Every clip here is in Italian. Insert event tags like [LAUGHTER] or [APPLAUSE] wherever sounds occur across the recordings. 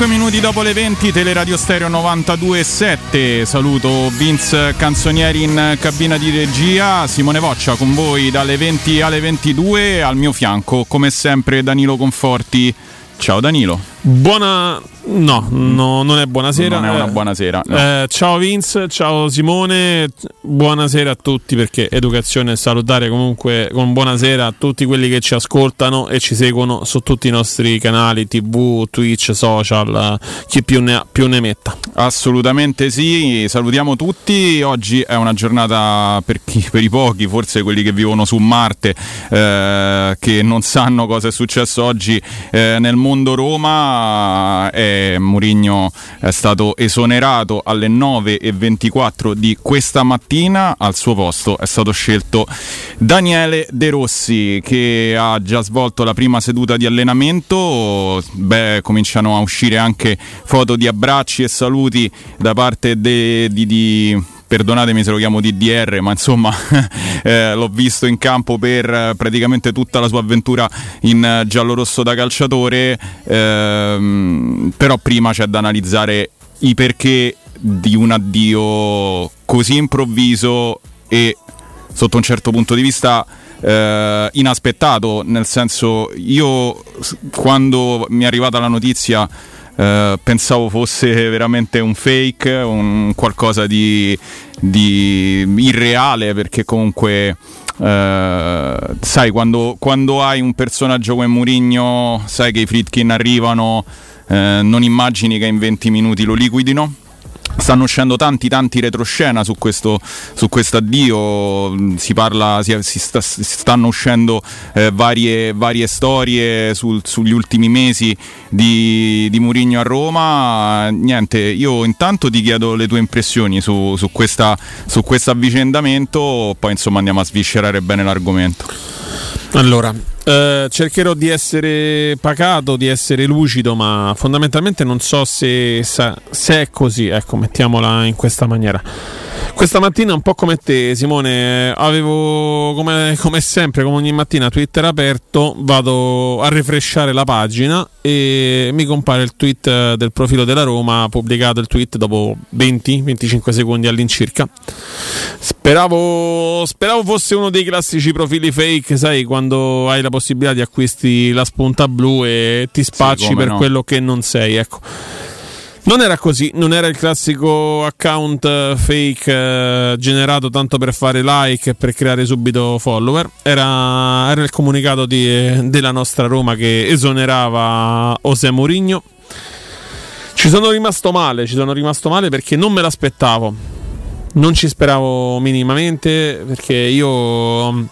5 minuti dopo le 20, Teleradio Stereo 92.7. Saluto Vince Canzonieri in cabina di regia. Simone Voccia con voi dalle 20 alle 22. Al mio fianco, come sempre, Danilo Conforti. Ciao Danilo. Buona. No, no, non è buonasera. Non è una Eh, buonasera. no. eh, ciao Vince, ciao Simone, buonasera a tutti perché educazione e salutare comunque con buonasera a tutti quelli che ci ascoltano e ci seguono su tutti i nostri canali TV, Twitch, social, eh, chi più ne ha più ne metta. Assolutamente sì, salutiamo tutti. Oggi è una giornata per, chi, per i pochi, forse quelli che vivono su Marte, eh, che non sanno cosa è successo oggi eh, nel mondo Roma. E Murigno è stato esonerato alle 9.24 di questa mattina. Al suo posto è stato scelto Daniele De Rossi, che ha già svolto la prima seduta di allenamento. Beh, cominciano a uscire anche foto di abbracci e saluti da parte de- di, di perdonatemi se lo chiamo DDR, ma insomma [LAUGHS] eh, l'ho visto in campo per eh, praticamente tutta la sua avventura in eh, giallo-rosso da calciatore, ehm, però prima c'è da analizzare i perché di un addio così improvviso e sotto un certo punto di vista eh, inaspettato, nel senso io quando mi è arrivata la notizia eh, pensavo fosse veramente un fake, un qualcosa di, di irreale perché comunque eh, sai quando, quando hai un personaggio come Mourinho sai che i Fritkin arrivano eh, non immagini che in 20 minuti lo liquidino stanno uscendo tanti tanti retroscena su questo su questo addio. Si parla si, si sta- si stanno uscendo eh, varie, varie storie sul- sugli ultimi mesi di, di Murigno a Roma. Niente io intanto ti chiedo le tue impressioni su, su questo avvicendamento poi insomma andiamo a sviscerare bene l'argomento Allora, eh, cercherò di essere pacato, di essere lucido, ma fondamentalmente non so se, se è così, ecco, mettiamola in questa maniera. Questa mattina, un po' come te, Simone, avevo come, come sempre, come ogni mattina, Twitter aperto, vado a refresciare la pagina e mi compare il tweet del profilo della Roma, pubblicato il tweet dopo 20-25 secondi all'incirca. Speravo, speravo fosse uno dei classici profili fake, sai, quando hai la possibilità di acquisti la spunta blu e ti spacci come per no. quello che non sei, ecco. Non era così, non era il classico account eh, fake eh, generato tanto per fare like e per creare subito follower, era, era il comunicato di- della nostra Roma che esonerava José Mourinho. Ci sono rimasto male, ci sono rimasto male perché non me l'aspettavo, non ci speravo minimamente perché io mm,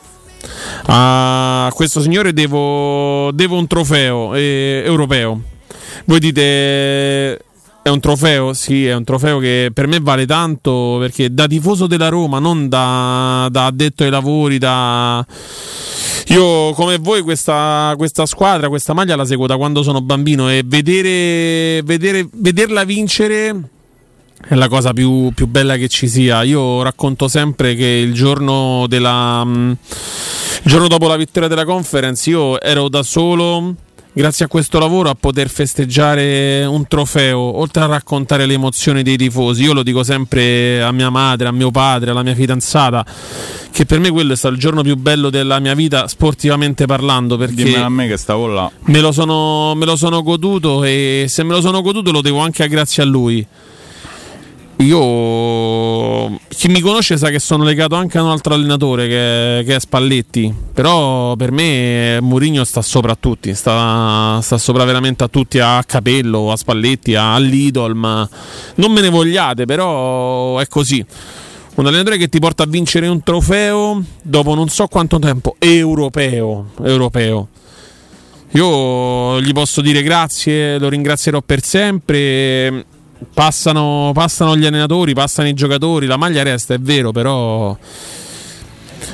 a questo signore devo, devo un trofeo eh, europeo. Voi dite è un trofeo? Sì, è un trofeo che per me vale tanto perché da tifoso della Roma, non da, da addetto ai lavori, da... Io come voi questa, questa squadra, questa maglia la seguo da quando sono bambino e vedere, vedere, vederla vincere è la cosa più, più bella che ci sia. Io racconto sempre che il giorno della... mm, il giorno dopo la vittoria della conference io ero da solo grazie a questo lavoro a poter festeggiare un trofeo, oltre a raccontare le emozioni dei tifosi. Io lo dico sempre a mia madre, a mio padre, alla mia fidanzata, che per me quello è stato il giorno più bello della mia vita sportivamente parlando, perché dimmelo a me che stavo là me lo, sono, me lo sono goduto e se me lo sono goduto lo devo anche a grazie a lui. Io, chi mi conosce sa che sono legato anche a un altro allenatore che, che è Spalletti, però per me Mourinho sta sopra a tutti, sta, sta sopra veramente a tutti, a Capello, a Spalletti, a, all'Idol, ma non me ne vogliate, però è così. Un allenatore che ti porta a vincere un trofeo dopo non so quanto tempo, europeo, europeo. Io gli posso dire grazie, lo ringrazierò per sempre. Passano, passano gli allenatori, passano i giocatori, la maglia resta, è vero, però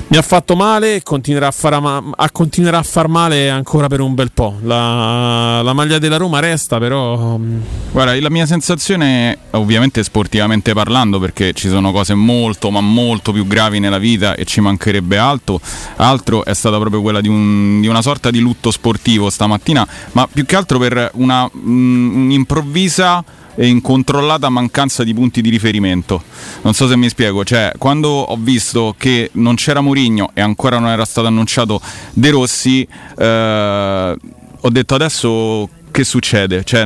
mi ha fatto male e continuerà a, far a- continuerà a far male ancora per un bel po'. La, la maglia della Roma resta, però mm, Guarda, la mia sensazione, ovviamente sportivamente parlando, perché ci sono cose molto, ma molto più gravi nella vita e ci mancherebbe altro, altro è stata proprio quella di, un- di una sorta di lutto sportivo stamattina, ma più che altro per una mm, un'improvvisa e incontrollata mancanza di punti di riferimento. Non so se mi spiego, cioè quando ho visto che non c'era Mourinho e ancora non era stato annunciato De Rossi, eh, ho detto adesso che succede? Cioè,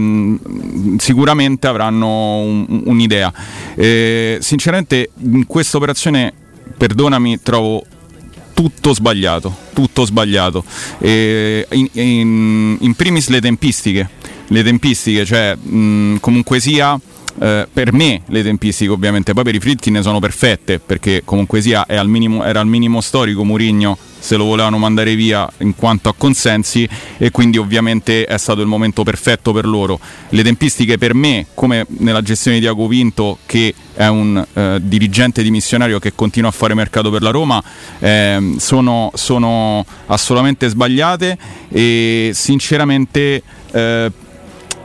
sicuramente avranno un- un'idea. Eh, sinceramente, in questa operazione, perdonami, trovo tutto sbagliato, tutto sbagliato. E in, in- in primis le tempistiche, le tempistiche, cioè mh, comunque sia. eh, per me le tempistiche ovviamente, poi per i Fritkin sono perfette perché comunque sia al minimo- era al minimo storico Murigno se lo volevano mandare via in quanto a consensi e quindi ovviamente è stato il momento perfetto per loro. Le tempistiche per me, come nella gestione di Diago Vinto, che è un eh, dirigente dimissionario che continua a fare mercato per la Roma, ehm, sono, sono assolutamente sbagliate e sinceramente eh,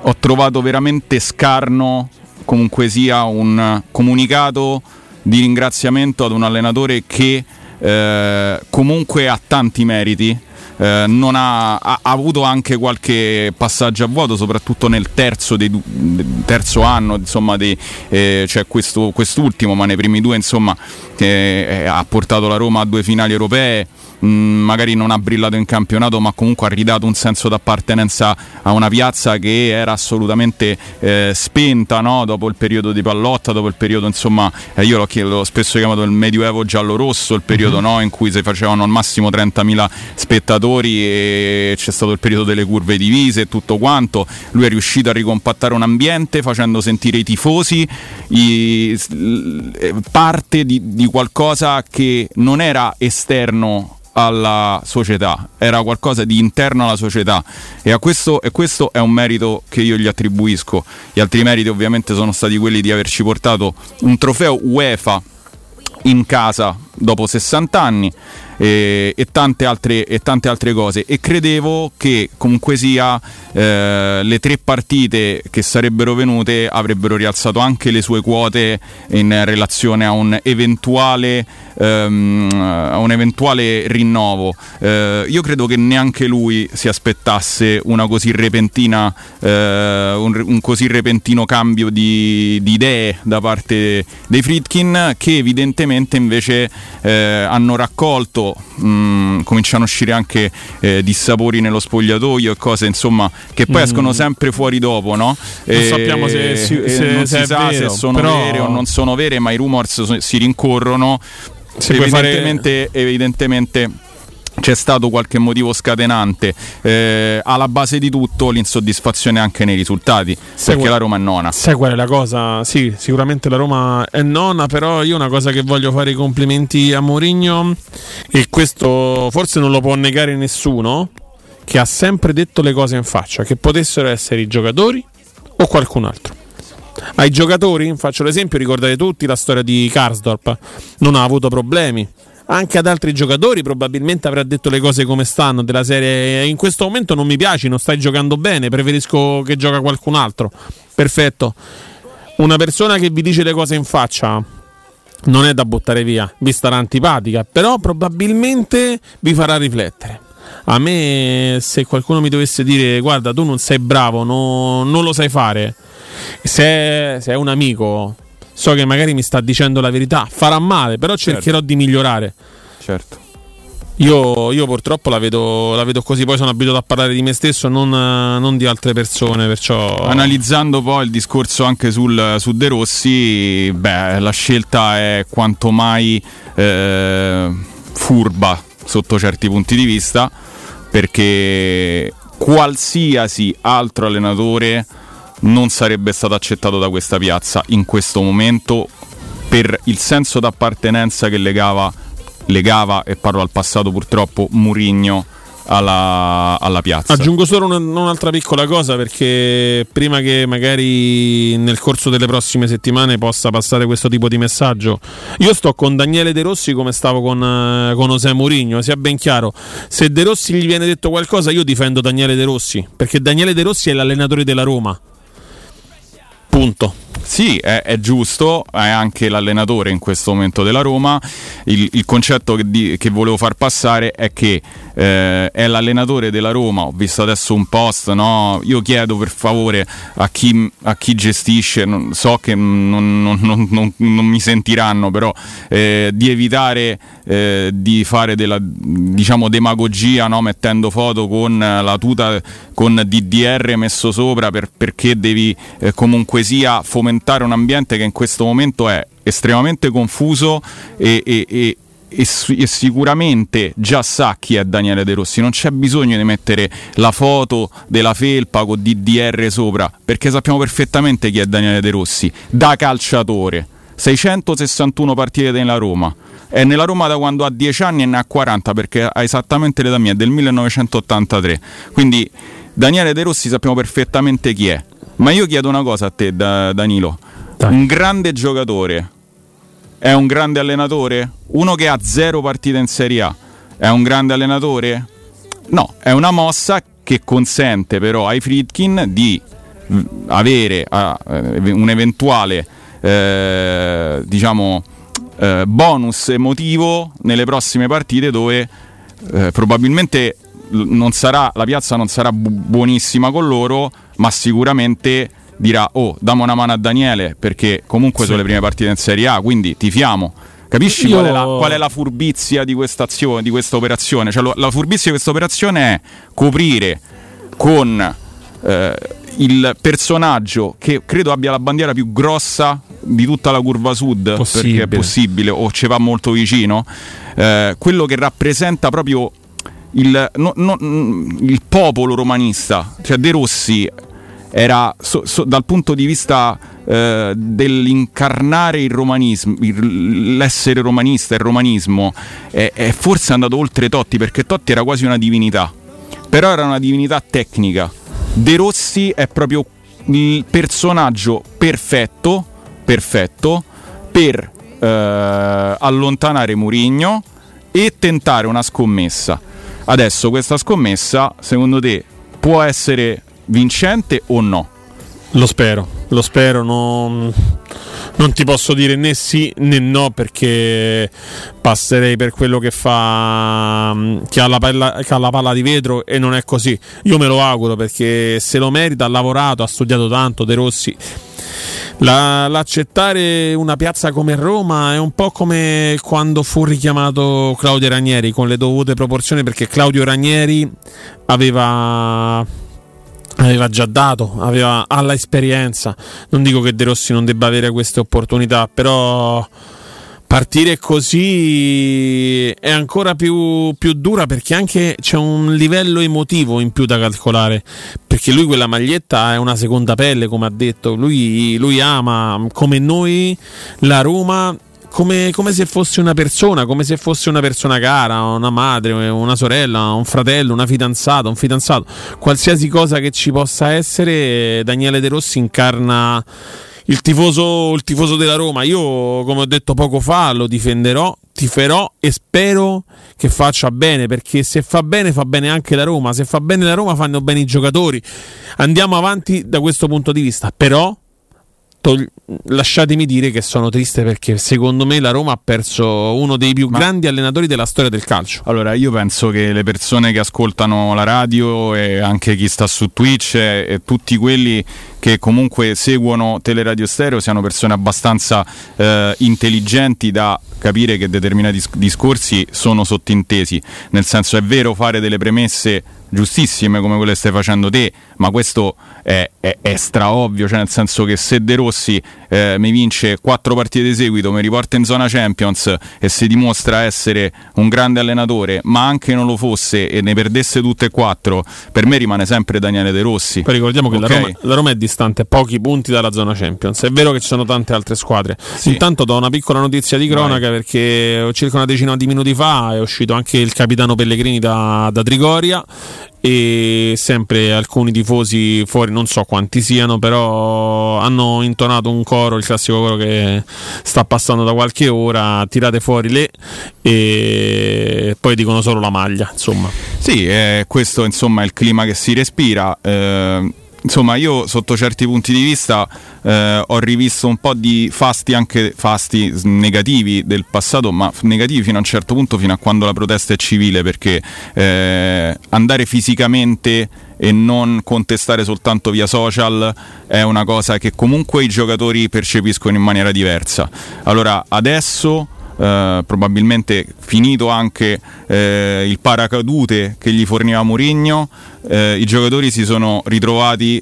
ho trovato veramente scarno comunque sia un comunicato di ringraziamento ad un allenatore che eh, comunque ha tanti meriti. Eh, non ha, ha- avuto anche qualche passaggio a vuoto, soprattutto nel terzo, dei terzo anno, insomma, dei, eh, cioè questo, quest'ultimo, ma nei primi due, insomma, che eh, ha portato la Roma a due finali europee. mh, magari non ha brillato in campionato, ma comunque ha ridato un senso d'appartenenza a una piazza che era assolutamente eh, spenta no? dopo il periodo di pallotta, dopo il periodo, insomma, eh, io l'ho, l'ho spesso chiamato il medioevo giallo-rosso, il periodo no? in cui si facevano al massimo 30.000 spettatori e c'è stato il periodo delle curve divise e tutto quanto. Lui è riuscito a ricompattare un ambiente facendo sentire i tifosi i- eh, parte di, di qualcosa che non era esterno alla società, era qualcosa di interno alla società e, questo, e questo è un merito che io gli attribuisco. Gli altri meriti ovviamente sono stati quelli di averci portato un trofeo UEFA in casa dopo 60 anni e, e tante altre, e tante altre cose. E credevo che comunque sia eh, le tre partite che sarebbero venute avrebbero rialzato anche le sue quote in relazione a un eventuale, ehm, a un eventuale rinnovo. Eh, io credo che neanche lui si aspettasse una così repentina eh, un, un così repentino cambio di, di idee da parte dei Friedkin che evidentemente invece eh, hanno raccolto mh, cominciano a uscire anche eh, dissapori nello spogliatoio e cose insomma che poi escono sempre fuori dopo no? Non sappiamo se- se- se- non se si sa vero, se sono però- vere o non sono vere ma i rumors si rincorrono Se puoi fare- evidentemente, evidentemente c'è stato qualche motivo scatenante eh, alla base di tutto l'insoddisfazione anche nei risultati Sai perché qual- la Roma è nona Sai qual è la cosa? Sì, sicuramente la Roma è nonna, però io una cosa che voglio fare i complimenti a Mourinho e questo forse non lo può negare nessuno, che ha sempre detto le cose in faccia, che potessero essere i giocatori o qualcun altro. Ai giocatori, faccio l'esempio, ricordate tutti la storia di Karsdorp, non ha avuto problemi. Anche ad altri giocatori probabilmente avrà detto le cose come stanno, della serie in questo momento non mi piaci, non stai giocando bene, preferisco che gioca qualcun altro. Perfetto. Una persona che vi dice le cose in faccia non è da buttare via, vi starà antipatica, però probabilmente vi farà riflettere. A me, se qualcuno mi dovesse dire guarda, tu non sei bravo, no- non lo sai fare, se, se è un amico, so che magari mi sta dicendo la verità, farà male, però cercherò di migliorare. certo Io, io purtroppo la vedo, la vedo così, poi sono abituato a parlare di me stesso, non, non di altre persone, perciò... Analizzando poi il discorso anche sul, su De Rossi, beh, la scelta è quanto mai eh, furba sotto certi punti di vista, perché qualsiasi altro allenatore non sarebbe stato accettato da questa piazza in questo momento per il senso d'appartenenza che legava, legava e parlo al passato purtroppo, Murigno alla, alla piazza. Aggiungo solo una- un'altra piccola cosa perché prima che magari nel corso delle prossime settimane possa passare questo tipo di messaggio, io sto con Daniele De Rossi come stavo con, eh, con José Mourinho, sia ben chiaro, se De Rossi gli viene detto qualcosa io difendo Daniele De Rossi, perché Daniele De Rossi è l'allenatore della Roma. Punto. Sì, è, è giusto, è anche l'allenatore in questo momento della Roma. Il, il concetto che, di- che volevo far passare è che eh, è l'allenatore della Roma. Ho visto adesso un post, no? io chiedo per favore a chi, a chi gestisce, non- so che non, non- non- mi sentiranno, però eh, di evitare eh, di fare della diciamo, demagogia no? mettendo foto con la tuta con DDR messo sopra per- perché devi eh, comunque sia fomentare un ambiente che in questo momento è estremamente confuso e, e- e- e sicuramente già sa chi è Daniele De Rossi, non c'è bisogno di mettere la foto della felpa con DDR sopra, perché sappiamo perfettamente chi è Daniele De Rossi, da calciatore. 661 partite nella Roma. È nella Roma da quando ha 10 anni e ne ha 40 perché ha esattamente l'età mia, è del 1983. Quindi Daniele De Rossi sappiamo perfettamente chi è. Ma io chiedo una cosa a te, Da- Danilo. Un grande giocatore è un grande allenatore? Uno che ha zero partite in Serie A è un grande allenatore? No, è una mossa che consente però ai Friedkin di mh, avere ah, un eventuale eh, diciamo eh, bonus emotivo nelle prossime partite dove eh, probabilmente sarà, la piazza non sarà bu- buonissima con loro, ma sicuramente dirà oh dammi una mano a Daniele perché comunque sono le prime partite in Serie A, quindi ti fiamo. Capisci Io- qual, è la, qual è la furbizia di questa azione, di questa operazione? Cioè, lo- la furbizia di questa operazione è coprire con eh, il personaggio che credo abbia la bandiera più grossa di tutta la curva sud, Possibile. perché è possibile, o ci va molto vicino, eh, quello che rappresenta proprio il, no- no- mm, il popolo romanista, cioè De Rossi era so- so- dal punto di vista eh, dell'incarnare il romanismo, il- l'essere romanista, il romanismo, è, è forse andato oltre Totti perché Totti era quasi una divinità, però era una divinità tecnica. De Rossi è proprio il personaggio perfetto, perfetto per eh, allontanare Murigno e tentare una scommessa. Adesso questa scommessa, secondo te, può essere vincente o no? Lo spero, lo spero, non, non ti posso dire né sì né no perché passerei per quello che fa che ha, la palla, che ha la palla di vetro e non è così. Io me lo auguro perché se lo merita, ha lavorato, ha studiato tanto De Rossi. La- l'accettare una piazza come Roma è un po' come quando fu richiamato Claudio Ranieri con le dovute proporzioni perché Claudio Ranieri aveva aveva già dato, aveva alla esperienza. Non dico che De Rossi non debba avere queste opportunità, però partire così è ancora più, più dura perché anche c'è un livello emotivo in più da calcolare. Perché lui quella maglietta è una seconda pelle, come ha detto. Lui, lui ama come noi la Roma come, come se fosse una persona, come se fosse una persona cara, una madre, una sorella, un fratello, una fidanzata, un fidanzato, qualsiasi cosa che ci possa essere, Daniele De Rossi incarna il tifoso, il tifoso della Roma. Io, come ho detto poco fa, lo difenderò, tiferò e spero che faccia bene, perché se fa bene fa bene anche la Roma, se fa bene la Roma fanno bene i giocatori. Andiamo avanti da questo punto di vista, però togli- lasciatemi dire che sono triste perché secondo me la Roma ha perso uno dei più Ma- grandi allenatori della storia del calcio. Allora, io penso che le persone che ascoltano la radio e anche chi sta su Twitch e, e tutti quelli che comunque seguono Teleradio Stereo siano persone abbastanza eh, intelligenti da capire che determinati dis- discorsi sono sottintesi. Nel senso, è vero fare delle premesse giustissime come quelle che stai facendo te, ma questo è, è, è straovvio, cioè nel senso che se De Rossi eh, mi vince quattro partite di seguito, mi riporta in zona Champions e si dimostra essere un grande allenatore, ma anche non lo fosse e ne perdesse tutte e quattro, per me rimane sempre Daniele De Rossi. Poi ricordiamo che la, Ok? Roma, la Roma è distante pochi punti dalla zona Champions. È vero che ci sono tante altre squadre. Sì. Intanto do una piccola notizia di cronaca perché circa una decina di minuti fa è uscito anche il capitano Pellegrini da, da Trigoria e sempre alcuni tifosi fuori, non so quanti siano, però hanno intonato un coro, il classico coro che sta passando da qualche ora, tirate fuori le e poi dicono solo la maglia, insomma. Sì, eh, questo insomma è il clima che si respira. eh, insomma, io sotto certi punti di vista eh, ho rivisto un po' di fasti, anche fasti negativi del passato, ma negativi fino a un certo punto, fino a quando la protesta è civile, perché eh, andare fisicamente e non contestare soltanto via social è una cosa che comunque i giocatori percepiscono in maniera diversa. Allora, adesso eh, probabilmente finito anche eh, il paracadute che gli forniva Mourinho, eh, i giocatori si sono ritrovati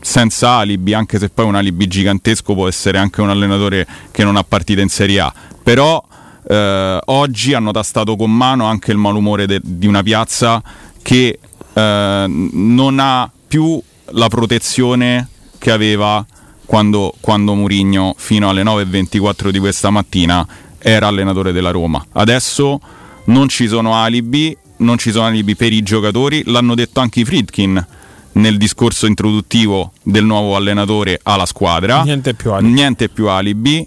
senza alibi, anche se poi un alibi gigantesco può essere anche un allenatore che non ha partita in Serie A. Però eh, oggi hanno tastato con mano anche il malumore de- di una piazza che eh, non ha più la protezione che aveva quando, quando Mourinho fino alle 9.24 di questa mattina era allenatore della Roma. Adesso non ci sono alibi, non ci sono alibi per i giocatori, l'hanno detto anche i Friedkin nel discorso introduttivo del nuovo allenatore alla squadra. Niente più alibi. Niente più alibi.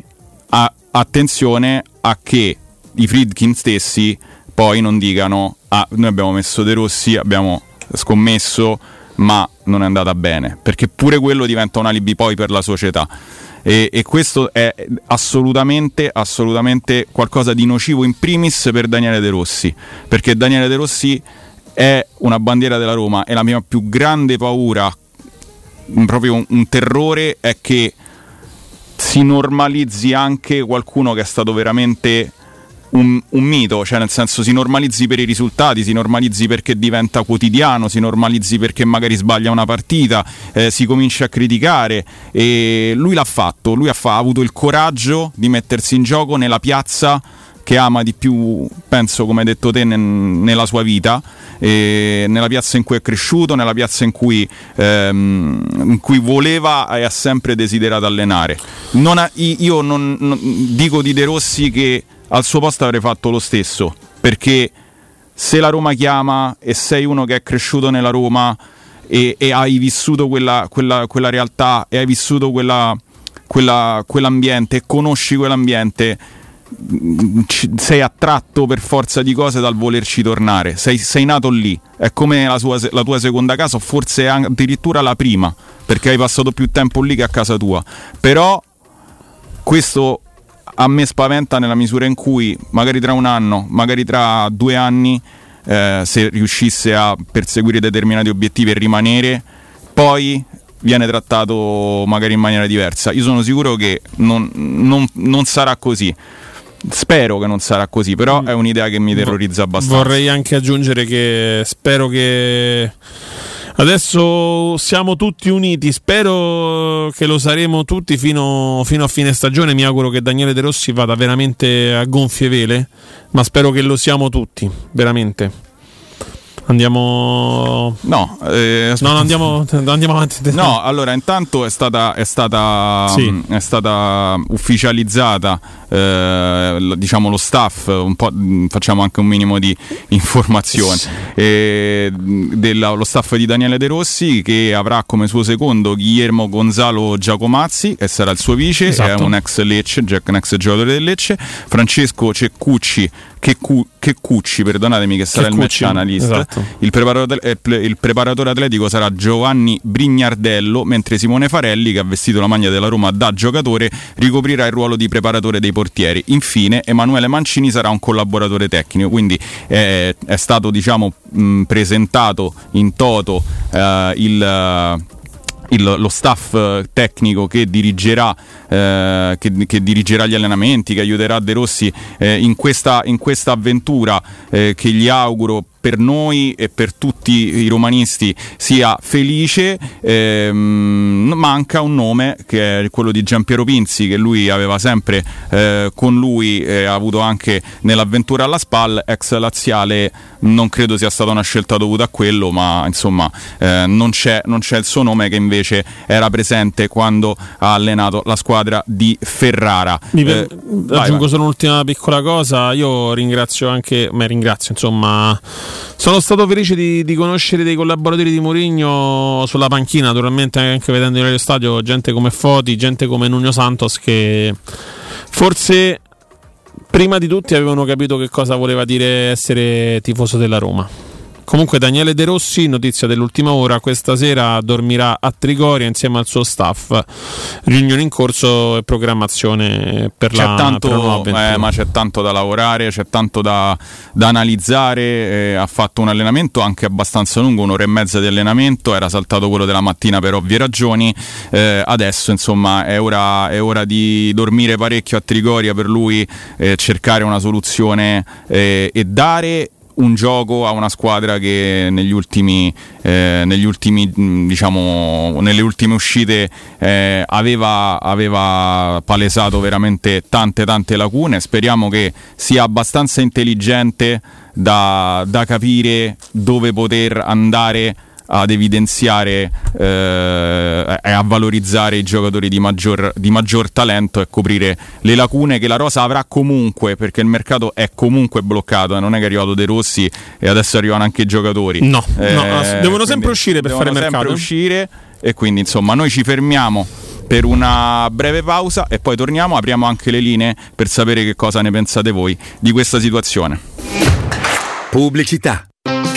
A- attenzione a che i Friedkin stessi poi non dicano ah, noi abbiamo messo De Rossi, abbiamo scommesso, ma non è andata bene, perché pure quello diventa un alibi poi per la società. E, e questo è assolutamente, assolutamente qualcosa di nocivo in primis per Daniele De Rossi, perché Daniele De Rossi è una bandiera della Roma e la mia più grande paura, proprio un, un terrore, è che si normalizzi anche qualcuno che è stato veramente un, un mito, cioè nel senso si normalizzi per i risultati, si normalizzi perché diventa quotidiano, si normalizzi perché magari sbaglia una partita, eh, si comincia a criticare e lui l'ha fatto, lui ha, fa- ha avuto il coraggio di mettersi in gioco nella piazza che ama di più, penso come hai detto te, nel- nella sua vita, nella piazza in cui è cresciuto, nella piazza in cui, ehm, in cui voleva e ha sempre desiderato allenare. Non ha- io non, non- dico di De Rossi che al suo posto avrei fatto lo stesso, perché se la Roma chiama e sei uno che è cresciuto nella Roma e, e hai vissuto quella, quella- quella realtà e hai vissuto quella- quella- quell'ambiente e conosci quell'ambiente, ci- sei attratto per forza di cose dal volerci tornare, sei, sei nato lì, è come la, sua la tua seconda casa o forse addirittura la prima, perché hai passato più tempo lì che a casa tua, però questo a me spaventa nella misura in cui magari tra un anno, magari tra due anni, eh, se riuscisse a perseguire determinati obiettivi e rimanere, poi viene trattato magari in maniera diversa. Io sono sicuro che non, non- non sarà così. Spero che non sarà così, però è un'idea che mi terrorizza abbastanza. Vorrei anche aggiungere che spero che adesso siamo tutti uniti, spero che lo saremo tutti fino, fino a fine stagione. Mi auguro che Daniele De Rossi vada veramente a gonfie vele, ma spero che lo siamo tutti, veramente. Andiamo. No, eh, No, no, andiamo, andiamo avanti. [LAUGHS] No, allora intanto è stata, è stata, Sì. mh, è stata ufficializzata eh, diciamo lo staff, un po', mh, facciamo anche un minimo di [LAUGHS] informazione, eh, mh, della- lo staff di Daniele De Rossi che avrà come suo secondo Guillermo Gonzalo Giacomazzi, che sarà il suo vice, Esatto. è un ex Lecce, Jack- un ex giocatore del Lecce, Francesco Ceccucci, che, Cucci, perdonatemi che sarà il Checcucci, match analyst, esatto. il preparatore, eh, il preparatore atletico sarà Giovanni Brignardello, mentre Simone Farelli, che ha vestito la maglia della Roma da giocatore, ricoprirà il ruolo di preparatore dei portieri. Infine, Emanuele Mancini sarà un collaboratore tecnico, quindi eh, è stato diciamo, mh, presentato in toto eh, il. Il- lo staff eh, tecnico che dirigerà, eh, che, che dirigerà gli allenamenti, che aiuterà De Rossi eh, in, questa, in questa avventura eh, che gli auguro per noi e per tutti i romanisti sia felice. Ehm, manca un nome che è quello di Giampiero Pinzi, che lui aveva sempre eh, con lui, eh, ha avuto anche nell'avventura alla SPAL, ex laziale. Non credo sia stata una scelta dovuta a quello, ma insomma eh, non, c'è, non c'è il suo nome che invece era presente quando ha allenato la squadra di Ferrara. Mi per- Eh, vai, aggiungo vai. solo un'ultima piccola cosa. Io ringrazio anche, ma ringrazio, insomma, sono stato felice di, di conoscere dei collaboratori di Mourinho sulla panchina, naturalmente anche vedendo nello stadio gente come Foti, gente come Nuno Santos che forse prima di tutti avevano capito che cosa voleva dire essere tifoso della Roma. Comunque Daniele De Rossi, notizia dell'ultima ora, questa sera dormirà a Trigoria insieme al suo staff. Riunione in corso e programmazione per C'è la, tanto, per eh, ma c'è tanto da lavorare, c'è tanto da, da analizzare. eh, ha fatto un allenamento anche abbastanza lungo, un'ora e mezza di allenamento. Era saltato quello della mattina per ovvie ragioni. eh, adesso, insomma, è ora, è ora di dormire parecchio a Trigoria per lui, eh, cercare una soluzione eh, e dare un gioco a una squadra che negli ultimi, eh, negli ultimi mh, diciamo, nelle ultime uscite eh, aveva, aveva palesato veramente tante tante lacune. Speriamo che sia abbastanza intelligente da, da capire dove poter andare ad evidenziare eh, e a valorizzare i giocatori di maggior, di maggior talento e coprire le lacune che la Rosa avrà comunque perché il mercato è comunque bloccato eh, non è che è arrivato De Rossi e adesso arrivano anche i giocatori No, no, ass- devono sempre uscire per devono fare sempre mercato. uscire e quindi insomma noi ci fermiamo per una breve pausa e poi torniamo apriamo anche le linee per sapere che cosa ne pensate voi di questa situazione Pubblicità.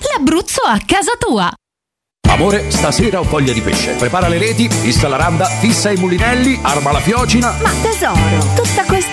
l'Abruzzo a casa tua. Amore, stasera ho voglia di pesce. Prepara le reti, fissa la randa, fissa i mulinelli, arma la fiocina. Ma tesoro, tutta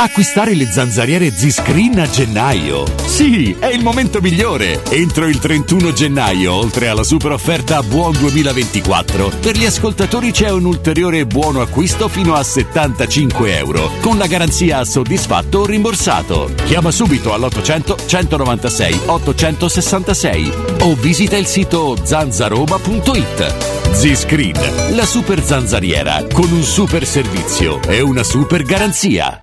Acquistare le zanzariere Z-Screen a gennaio. Sì, è il momento migliore. Entro il 31 gennaio, oltre alla super offerta Buon 2024, per gli ascoltatori c'è un ulteriore buono acquisto fino a 75 euro, con la garanzia soddisfatto o rimborsato. Chiama subito all'800 196 866 o visita il sito zanzaroma.it. Z-Screen, la super zanzariera, con un super servizio e una super garanzia.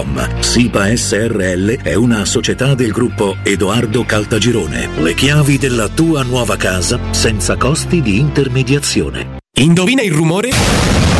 www.keicalt.com. SIPA SRL è una società del gruppo Edoardo Caltagirone. Le chiavi della tua nuova casa senza costi di intermediazione. Indovina il rumore?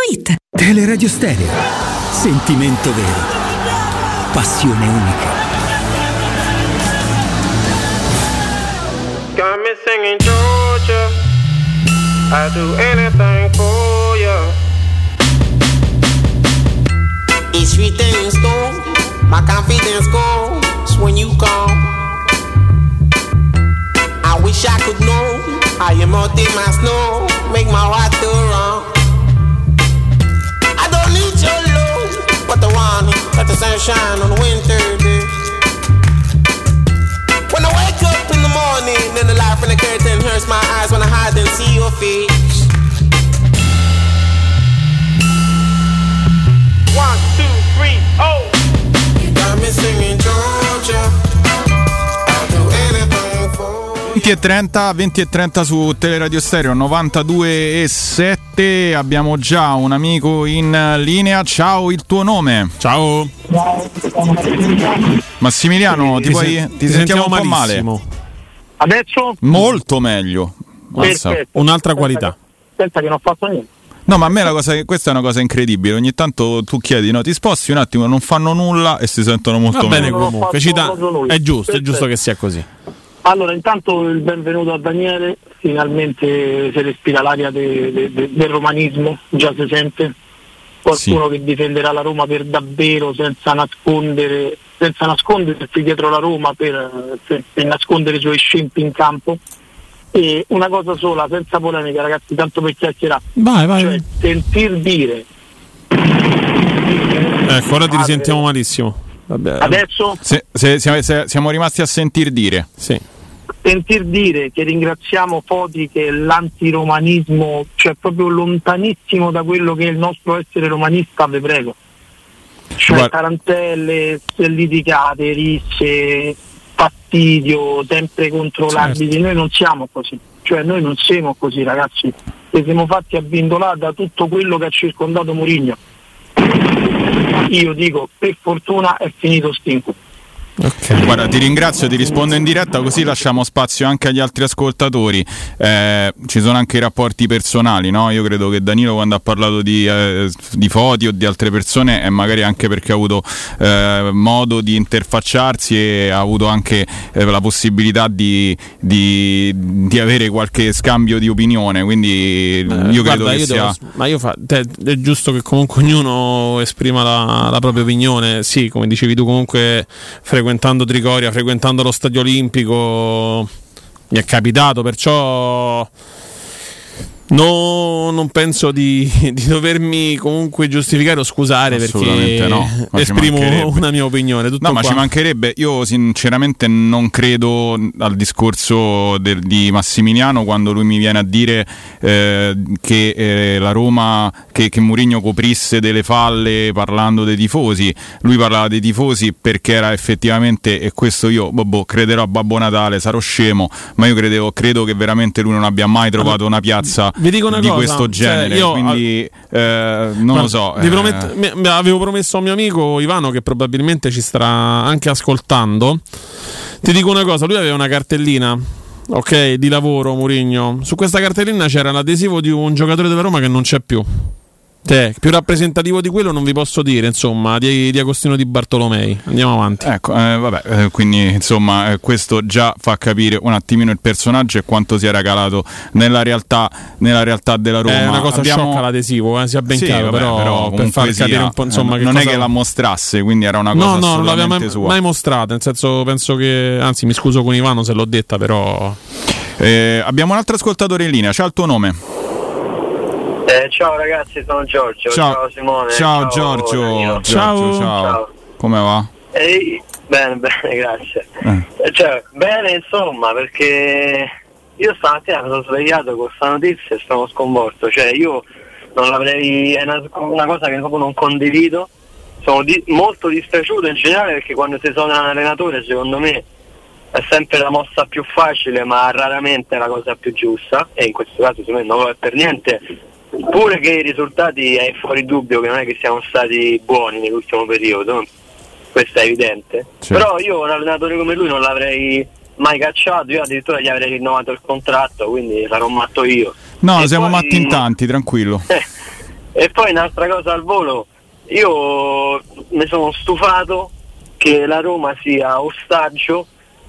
Teleradio Stereo. Sentimento vero. Passione unica. Got me singing Georgia. I do anything for ya. It's written in stone. My confidence goes when you come. I wish I could know how you melt in my snow, make my heart go wrong. The one let the sunshine on a winter day. When I wake up in the morning, then the light from the curtain hurts my eyes when I hide and see your face. One, two, three, oh. You got me singing Georgia. 20 e 30, 20 e 30 su Teleradio Stereo 92 e 7 abbiamo già un amico in linea ciao il tuo nome ciao Massimiliano ti, Ti puoi, sen- ti, ti sentiamo un po' sentiamo male Adesso? molto meglio Mazza. Un'altra qualità. Pensa che non ho fatto niente. No, ma a me la cosa, questa è una cosa incredibile. Ogni tanto tu chiedi, no, ti sposti un attimo, non fanno nulla e si sentono molto Va bene meglio. comunque, ci dà- è giusto, è giusto che sia così. Allora, intanto il benvenuto a Daniele, finalmente si respira l'aria de- de- de- del romanismo, già si sente. Qualcuno che difenderà la Roma per davvero, senza nascondere, senza nascondersi dietro la Roma per, per- per nascondere i suoi scempi in campo. E una cosa sola, senza polemica ragazzi, tanto per chiacchierare. Vai, vai. Cioè, sentir dire Ecco, ora ti risentiamo malissimo. Vabbè. adesso Se- se- se- se- siamo rimasti a sentir dire. Sì. sentir dire che ringraziamo Foti che l'antiromanismo cioè proprio lontanissimo da quello che è il nostro essere romanista, vi prego. Cioè Guarda- tarantelle, litigate, risse, fastidio, sempre contro Certo. l'arbitro, noi non siamo così, cioè noi non siamo così ragazzi, e siamo fatti abbindolare da tutto quello che ha circondato Mourinho. Io dico, per fortuna è finito stinco. Guarda, ti ringrazio, ti rispondo in diretta così lasciamo spazio anche agli altri ascoltatori. Eh, ci sono anche i rapporti personali, no? Io credo che Danilo quando ha parlato di, eh, di Foti o di altre persone è magari anche perché ha avuto eh, modo di interfacciarsi e ha avuto anche eh, la possibilità di, di- di avere qualche scambio di opinione, quindi io credo Guarda, che io sia... devo- ma io fa, te- è giusto che comunque ognuno esprima la, la propria opinione. Sì, come dicevi tu, comunque frequentando Trigoria, frequentando lo stadio olimpico, mi è capitato, perciò. No, non penso di, [LAUGHS] di dovermi comunque giustificare o scusare perché no, esprimo una mia opinione. Tutto No, ma qua. ci mancherebbe. Io sinceramente non credo al discorso del- di Massimiliano quando lui mi viene a dire eh, che eh, la Roma, che, che Mourinho coprisse delle falle parlando dei tifosi. Lui parlava dei tifosi perché era effettivamente, e questo io boh, crederò a Babbo Natale, sarò scemo, ma io credevo, credo che veramente lui non abbia mai trovato una piazza Vi dico una di cosa, questo cioè, genere. io- quindi eh, non lo so. vi eh, prometto- mi- mi avevo promesso a un mio amico Ivano che probabilmente ci starà anche ascoltando. Ti dico una cosa: lui aveva una cartellina. Ok, di lavoro Murigno. Su questa cartellina c'era l'adesivo di un giocatore della Roma che non c'è più. Te, più rappresentativo di quello non vi posso dire, insomma, di, di Agostino di Bartolomei. Andiamo avanti. Ecco, eh, vabbè, eh, quindi insomma eh, questo già fa capire un attimino il personaggio e quanto si era calato nella realtà, nella realtà della Roma. È una cosa Abbiamo- sciocca l'adesivo, eh, sia ben Sì, chiaro, vabbè, però, per comunque far capire sia, un po' insomma eh, che non cosa... è che la mostrasse, quindi era una cosa No, no, non l'aveva mai, sua. mai mostrata, nel senso penso che... Anzi, mi scuso con Ivano se l'ho detta, però... Eh, abbiamo un altro ascoltatore in linea, c'ha il tuo nome. Eh, ciao ragazzi, sono Giorgio. Ciao, Simone. Ciao, Giorgio. Danilo. Giorgio, ciao. Come va? Ehi, bene, bene, grazie. Eh. Eh, Cioè, bene insomma, perché io stamattina mi sono svegliato con questa notizia e sono sconvolto. Cioè, io non l'avrei. È una, una cosa che proprio non condivido. Sono di- molto dispiaciuto in generale perché quando si sono un allenatore, secondo me, è sempre la mossa più facile, ma raramente è la cosa più giusta. E in questo caso, secondo me, non lo è per niente. Pure che i risultati è fuori dubbio che non è che siamo stati buoni nell'ultimo periodo, questo è evidente. Però io un allenatore come lui non l'avrei mai cacciato, io addirittura gli avrei rinnovato il contratto, quindi sarò matto io. No, E siamo poi- matti in tanti, tranquillo. [LAUGHS] E poi un'altra cosa al volo, io mi sono stufato che la Roma sia ostaggio,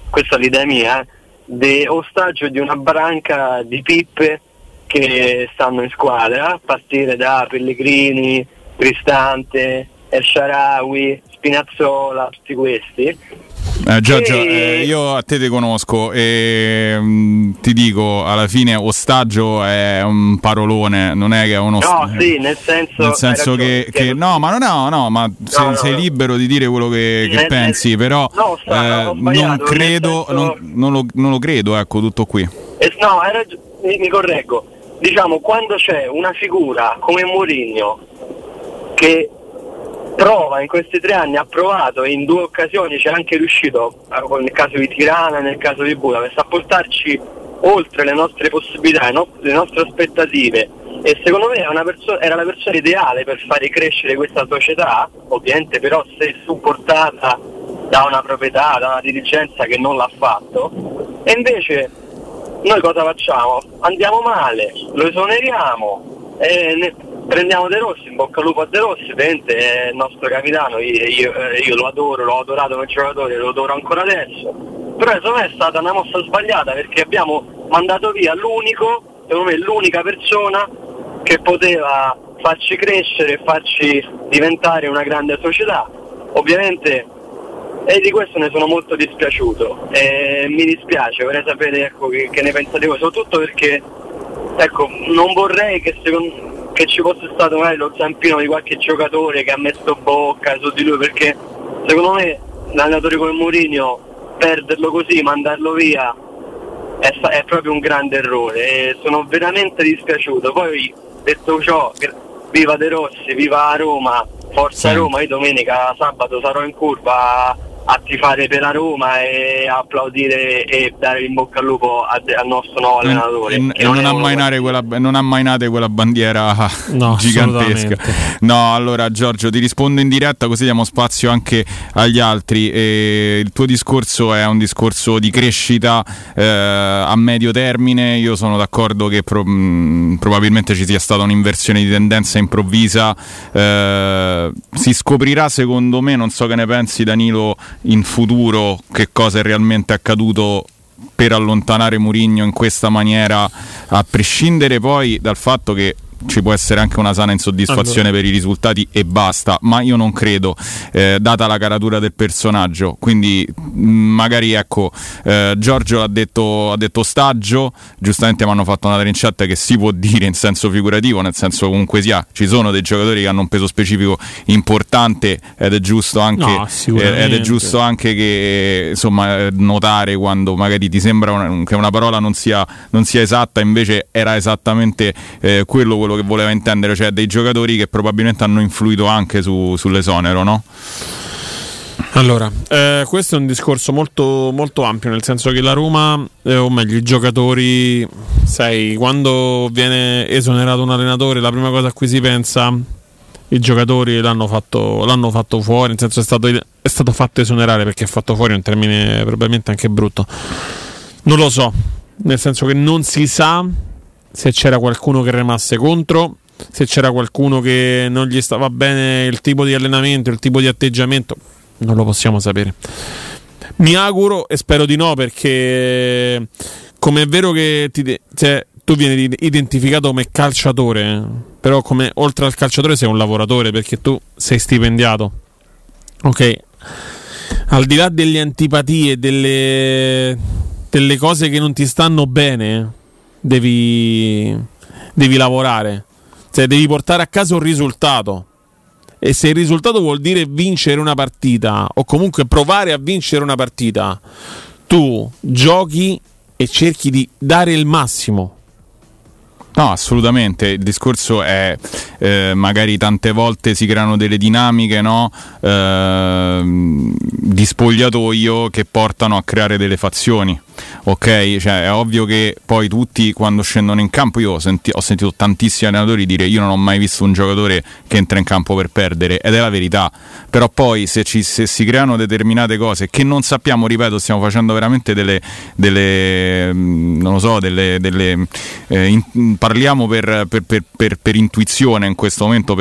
questa è l'idea mia, eh, di ostaggio di una branca di pippe che stanno in squadra, a partire da Pellegrini, Cristante, El Sharawi, Spinazzola, tutti questi. Eh, Giorgio, E- eh, io a te ti conosco e mm, ti dico, alla fine ostaggio è un parolone, non è che è uno No, sì, nel senso... nel senso ragione, che, che- no, ma non è, no, ma sei, no, sei no. libero di dire quello che, che Nel- pensi, però No, sta- eh, non nel credo, senso- non, non lo, non lo credo, ecco, tutto qui. Eh, no, hai ragio- mi, mi correggo. Diciamo, quando c'è una figura come Mourinho che prova in questi tre anni, ha provato e in due occasioni c'è anche riuscito, eh, nel caso di Tirana e nel caso di Budapest, a portarci oltre le nostre possibilità, le, no- le nostre aspettative. E secondo me perso- era la persona ideale per fare crescere questa società, ovviamente però se supportata da una proprietà, da una dirigenza che non l'ha fatto, e invece noi cosa facciamo? Andiamo male, lo esoneriamo, ne- prendiamo De Rossi, in bocca al lupo a De Rossi, ovviamente è il nostro capitano, io, io- eh, io lo adoro, l'ho adorato come giocatore, lo adoro ancora adesso. però secondo me è stata una mossa sbagliata perché abbiamo mandato via l'unico, secondo me l'unica persona che poteva farci crescere e farci diventare una grande società. Ovviamente e di questo ne sono molto dispiaciuto e mi dispiace, vorrei sapere ecco, che, che ne pensate voi, soprattutto perché ecco, non vorrei che, secon- che ci fosse stato magari lo zampino di qualche giocatore che ha messo bocca su di lui perché secondo me l'allenatore come Mourinho perderlo così, mandarlo via è, è proprio un grande errore e sono veramente dispiaciuto. Poi detto ciò, viva De Rossi, viva Roma, forza Sì. Roma, io domenica, sabato sarò in curva a tifare per la Roma e a applaudire e dare in bocca al lupo a- al nostro nuovo allenatore. E, che e non, uno ammainare quella, non ammainate quella bandiera [LAUGHS] No, gigantesca. No, allora Giorgio ti rispondo in diretta così diamo spazio anche agli altri. E il tuo discorso è un discorso di crescita eh, a medio termine. Io sono d'accordo che pro- mh, probabilmente ci sia stata un'inversione di tendenza improvvisa. Eh, si scoprirà secondo me, non so che ne pensi Danilo, in futuro che cosa è realmente accaduto per allontanare Murigno in questa maniera, a prescindere poi dal fatto che ci può essere anche una sana insoddisfazione Allora. per i risultati e basta, ma io non credo, eh, data la caratura del personaggio. Quindi mh, magari ecco, eh, Giorgio ha detto, ha detto ostaggio, giustamente mi hanno fatto una trincetta che si può dire in senso figurativo, nel senso comunque sia, ci sono dei giocatori che hanno un peso specifico importante ed è giusto anche, No, eh, ed è giusto anche che insomma eh, notare quando magari ti sembra una- che una parola non sia, non sia esatta invece era esattamente eh, quello, quello che voleva intendere cioè dei giocatori che probabilmente hanno influito anche su- sull'esonero no? Allora, eh, questo è un discorso molto, molto ampio, nel senso che la Roma, eh, o meglio i giocatori, sai, quando viene esonerato un allenatore, la prima cosa a cui si pensa, i giocatori l'hanno fatto, l'hanno fatto fuori, nel senso è stato, è stato fatto esonerare perché fatto fuori è un termine probabilmente anche brutto. Non lo so, nel senso che non si sa se c'era qualcuno che remasse contro, se c'era qualcuno che non gli stava bene il tipo di allenamento, il tipo di atteggiamento, non lo possiamo sapere. Mi auguro e spero di no perché come è vero che ti cioè, tu vieni id- identificato come calciatore, però come oltre al calciatore sei un lavoratore perché tu sei stipendiato. Ok, al di là delle antipatie, delle, delle cose che non ti stanno bene, devi, devi lavorare. Cioè, devi portare a casa un risultato. E se il risultato vuol dire vincere una partita, o comunque provare a vincere una partita, tu giochi e cerchi di dare il massimo. No, assolutamente. Il discorso è eh, magari tante volte si creano delle dinamiche no? Ehm, di spogliatoio che portano a creare delle fazioni. Ok, cioè è ovvio che poi tutti quando scendono in campo, io ho, senti- ho sentito tantissimi allenatori dire io non ho mai visto un giocatore che entra in campo per perdere ed è la verità, però poi se, ci- se si creano determinate cose che non sappiamo, ripeto, stiamo facendo veramente delle, delle mm, non lo so, delle, delle, eh, in- parliamo per, per- per- per- intuizione in questo momento,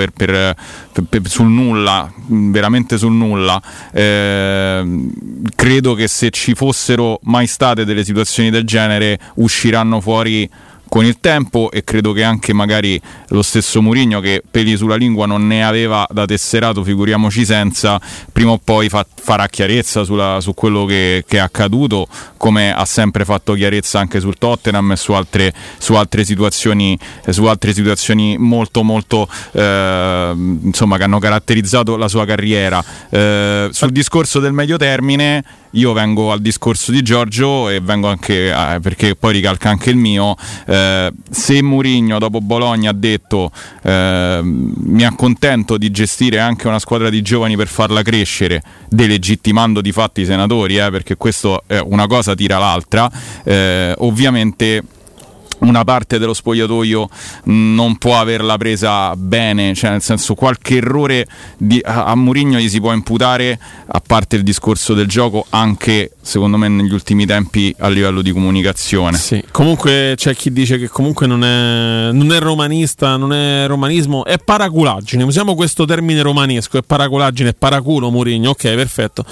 sul nulla, veramente sul nulla. Ehm, credo che se ci fossero mai state delle situazioni del genere usciranno fuori con il tempo e credo che anche magari lo stesso Mourinho che peli sulla lingua non ne aveva da tesserato, figuriamoci senza, prima o poi fa- farà chiarezza sulla- su quello che, che è accaduto, come ha sempre fatto chiarezza anche sul Tottenham e su altre, su altre situazioni, eh, su altre situazioni molto molto eh, insomma che hanno caratterizzato la sua carriera. Eh, sul discorso del medio termine io vengo al discorso di Giorgio e vengo anche eh, perché poi ricalca anche il mio. eh, se Mourinho dopo Bologna ha detto eh, mi accontento di gestire anche una squadra di giovani per farla crescere, delegittimando di fatti i senatori, eh, perché questo una cosa tira l'altra, eh, ovviamente una parte dello spogliatoio mh, non può averla presa bene, cioè nel senso qualche errore di, a, a Mourinho gli si può imputare, a parte il discorso del gioco, anche secondo me negli ultimi tempi a livello di comunicazione. Sì. Comunque c'è chi dice che comunque non è, non è romanista, non è romanismo, è paraculaggine. Usiamo questo termine romanesco, è paraculaggine, è paraculo Mourinho, ok, perfetto.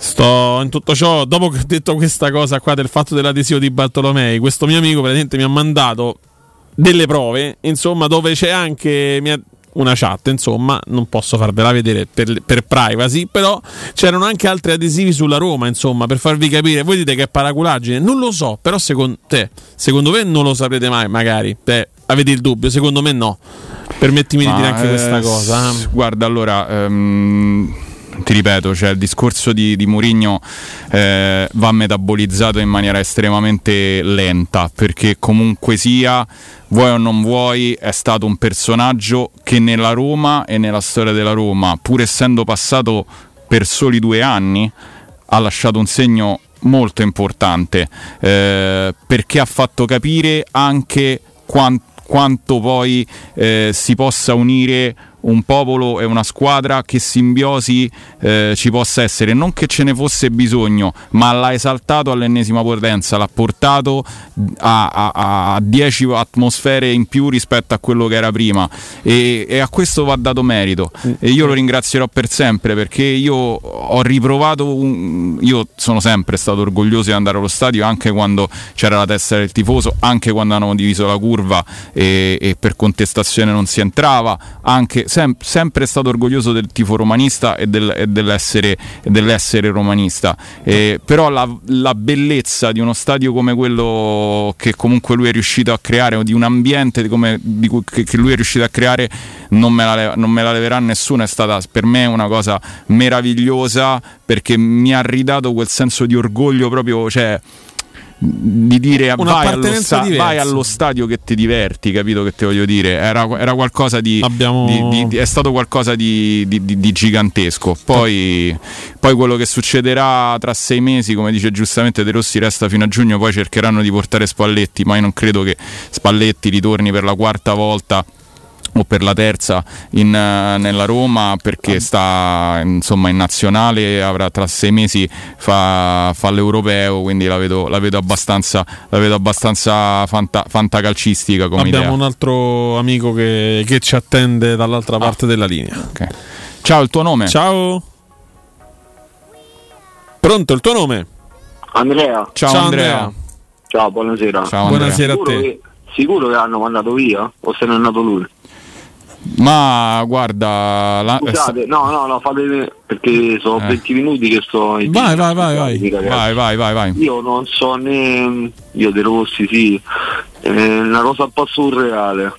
Sto in tutto ciò, dopo che ho detto questa cosa qua del fatto dell'adesivo di Bartolomei, questo mio amico praticamente mi ha mandato delle prove, insomma, dove c'è anche una chat, insomma, non posso farvela vedere per, per privacy, però c'erano anche altri adesivi sulla Roma, insomma, per farvi capire. Voi dite che è paraculaggine, non lo so, però secondo te, secondo me non lo saprete mai, magari, te avete il dubbio, secondo me no. Permettimi di Ma, dire anche eh, questa cosa. s- Guarda, allora. ehm, ti ripeto, cioè il discorso di, di Mourinho eh, va metabolizzato in maniera estremamente lenta perché comunque sia, vuoi o non vuoi, è stato un personaggio che nella Roma e nella storia della Roma, pur essendo passato per soli due anni, ha lasciato un segno molto importante eh, perché ha fatto capire anche quan- quanto poi eh, si possa unire un popolo e una squadra che simbiosi eh, ci possa essere, non che ce ne fosse bisogno, ma l'ha esaltato all'ennesima potenza, l'ha portato a, a, a 10 atmosfere in più rispetto a quello che era prima. E, e a questo va dato merito. E io lo ringrazierò per sempre perché io ho riprovato, un- io sono sempre stato orgoglioso di andare allo stadio anche quando c'era la testa del tifoso, anche quando hanno diviso la curva e, e per contestazione non si entrava, anche sem- sempre stato orgoglioso del tifo romanista e, del- e dell'essere, dell'essere romanista. Eh, però la, la bellezza di uno stadio come quello che comunque lui è riuscito a creare, o di un ambiente come- di che, che lui è riuscito a creare, non me, la, non me la leverà nessuno. È stata per me una cosa meravigliosa perché mi ha ridato quel senso di orgoglio proprio. Cioè, di dire vai allo, sta- vai allo stadio che ti diverti, capito che te voglio dire? Era, era qualcosa di, di- di- di- è stato qualcosa di gigantesco. Poi, poi quello che succederà tra sei mesi, come dice giustamente De Rossi, resta fino a giugno. Poi cercheranno di portare Spalletti, ma io non credo che Spalletti ritorni per la quarta volta o per la terza in, eh, nella Roma perché sta insomma in nazionale avrà tra sei mesi fa, fa l'europeo quindi la vedo, la vedo abbastanza, la vedo abbastanza fanta- fantacalcistica come Abbiamo idea un altro amico che, che ci attende dall'altra parte della linea. ciao il tuo nome ciao pronto il tuo nome Andrea. Ciao, Ciao, Andrea. Andrea. Ciao, buonasera. Ciao, Andrea. Buonasera a Sicuro te. che- sicuro che l'hanno mandato via o se n'è andato lui? Ma guarda la- Scusate, no, no, no, fate perché sono Eh. 20 minuti che sto in Vai, vai, vai, vai. scusatemi, vai vai vai vai Io non so né io De Rossi, sì, è una cosa un po' surreale.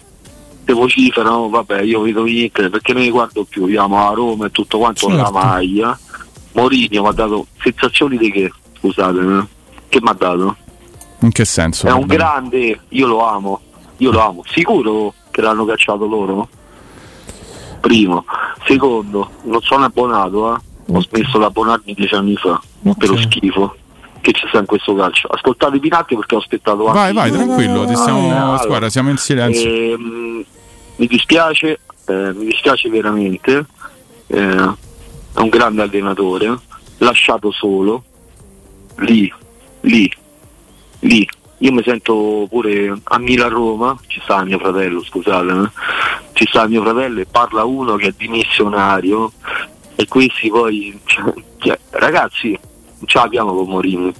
Te vociferano, vabbè, io vedo niente perché ne guardo più, io amo a Roma e tutto quanto Certo. la maglia. Mourinho mi ha dato sensazioni di che? Scusate, eh? che mi ha dato? in che senso? È un grande, io lo amo, io lo amo. Sicuro che l'hanno cacciato loro? Primo. Secondo, non sono abbonato, eh. ho smesso di abbonarmi dieci anni fa per lo schifo che ci sta in questo calcio. Ascoltate Pinatti perché ho aspettato anche vai vai tranquillo ti stiamo, Eh, allora, guarda siamo in silenzio ehm, mi dispiace, eh, mi dispiace veramente. eh, è un grande allenatore, lasciato solo, lì, lì, lì. Io mi sento pure a Milan-Roma, ci sta mio fratello, scusate, eh. ci sta mio fratello e parla uno che è dimissionario e questi poi, cioè, cioè, ragazzi, non ce l'abbiamo con Mourinho.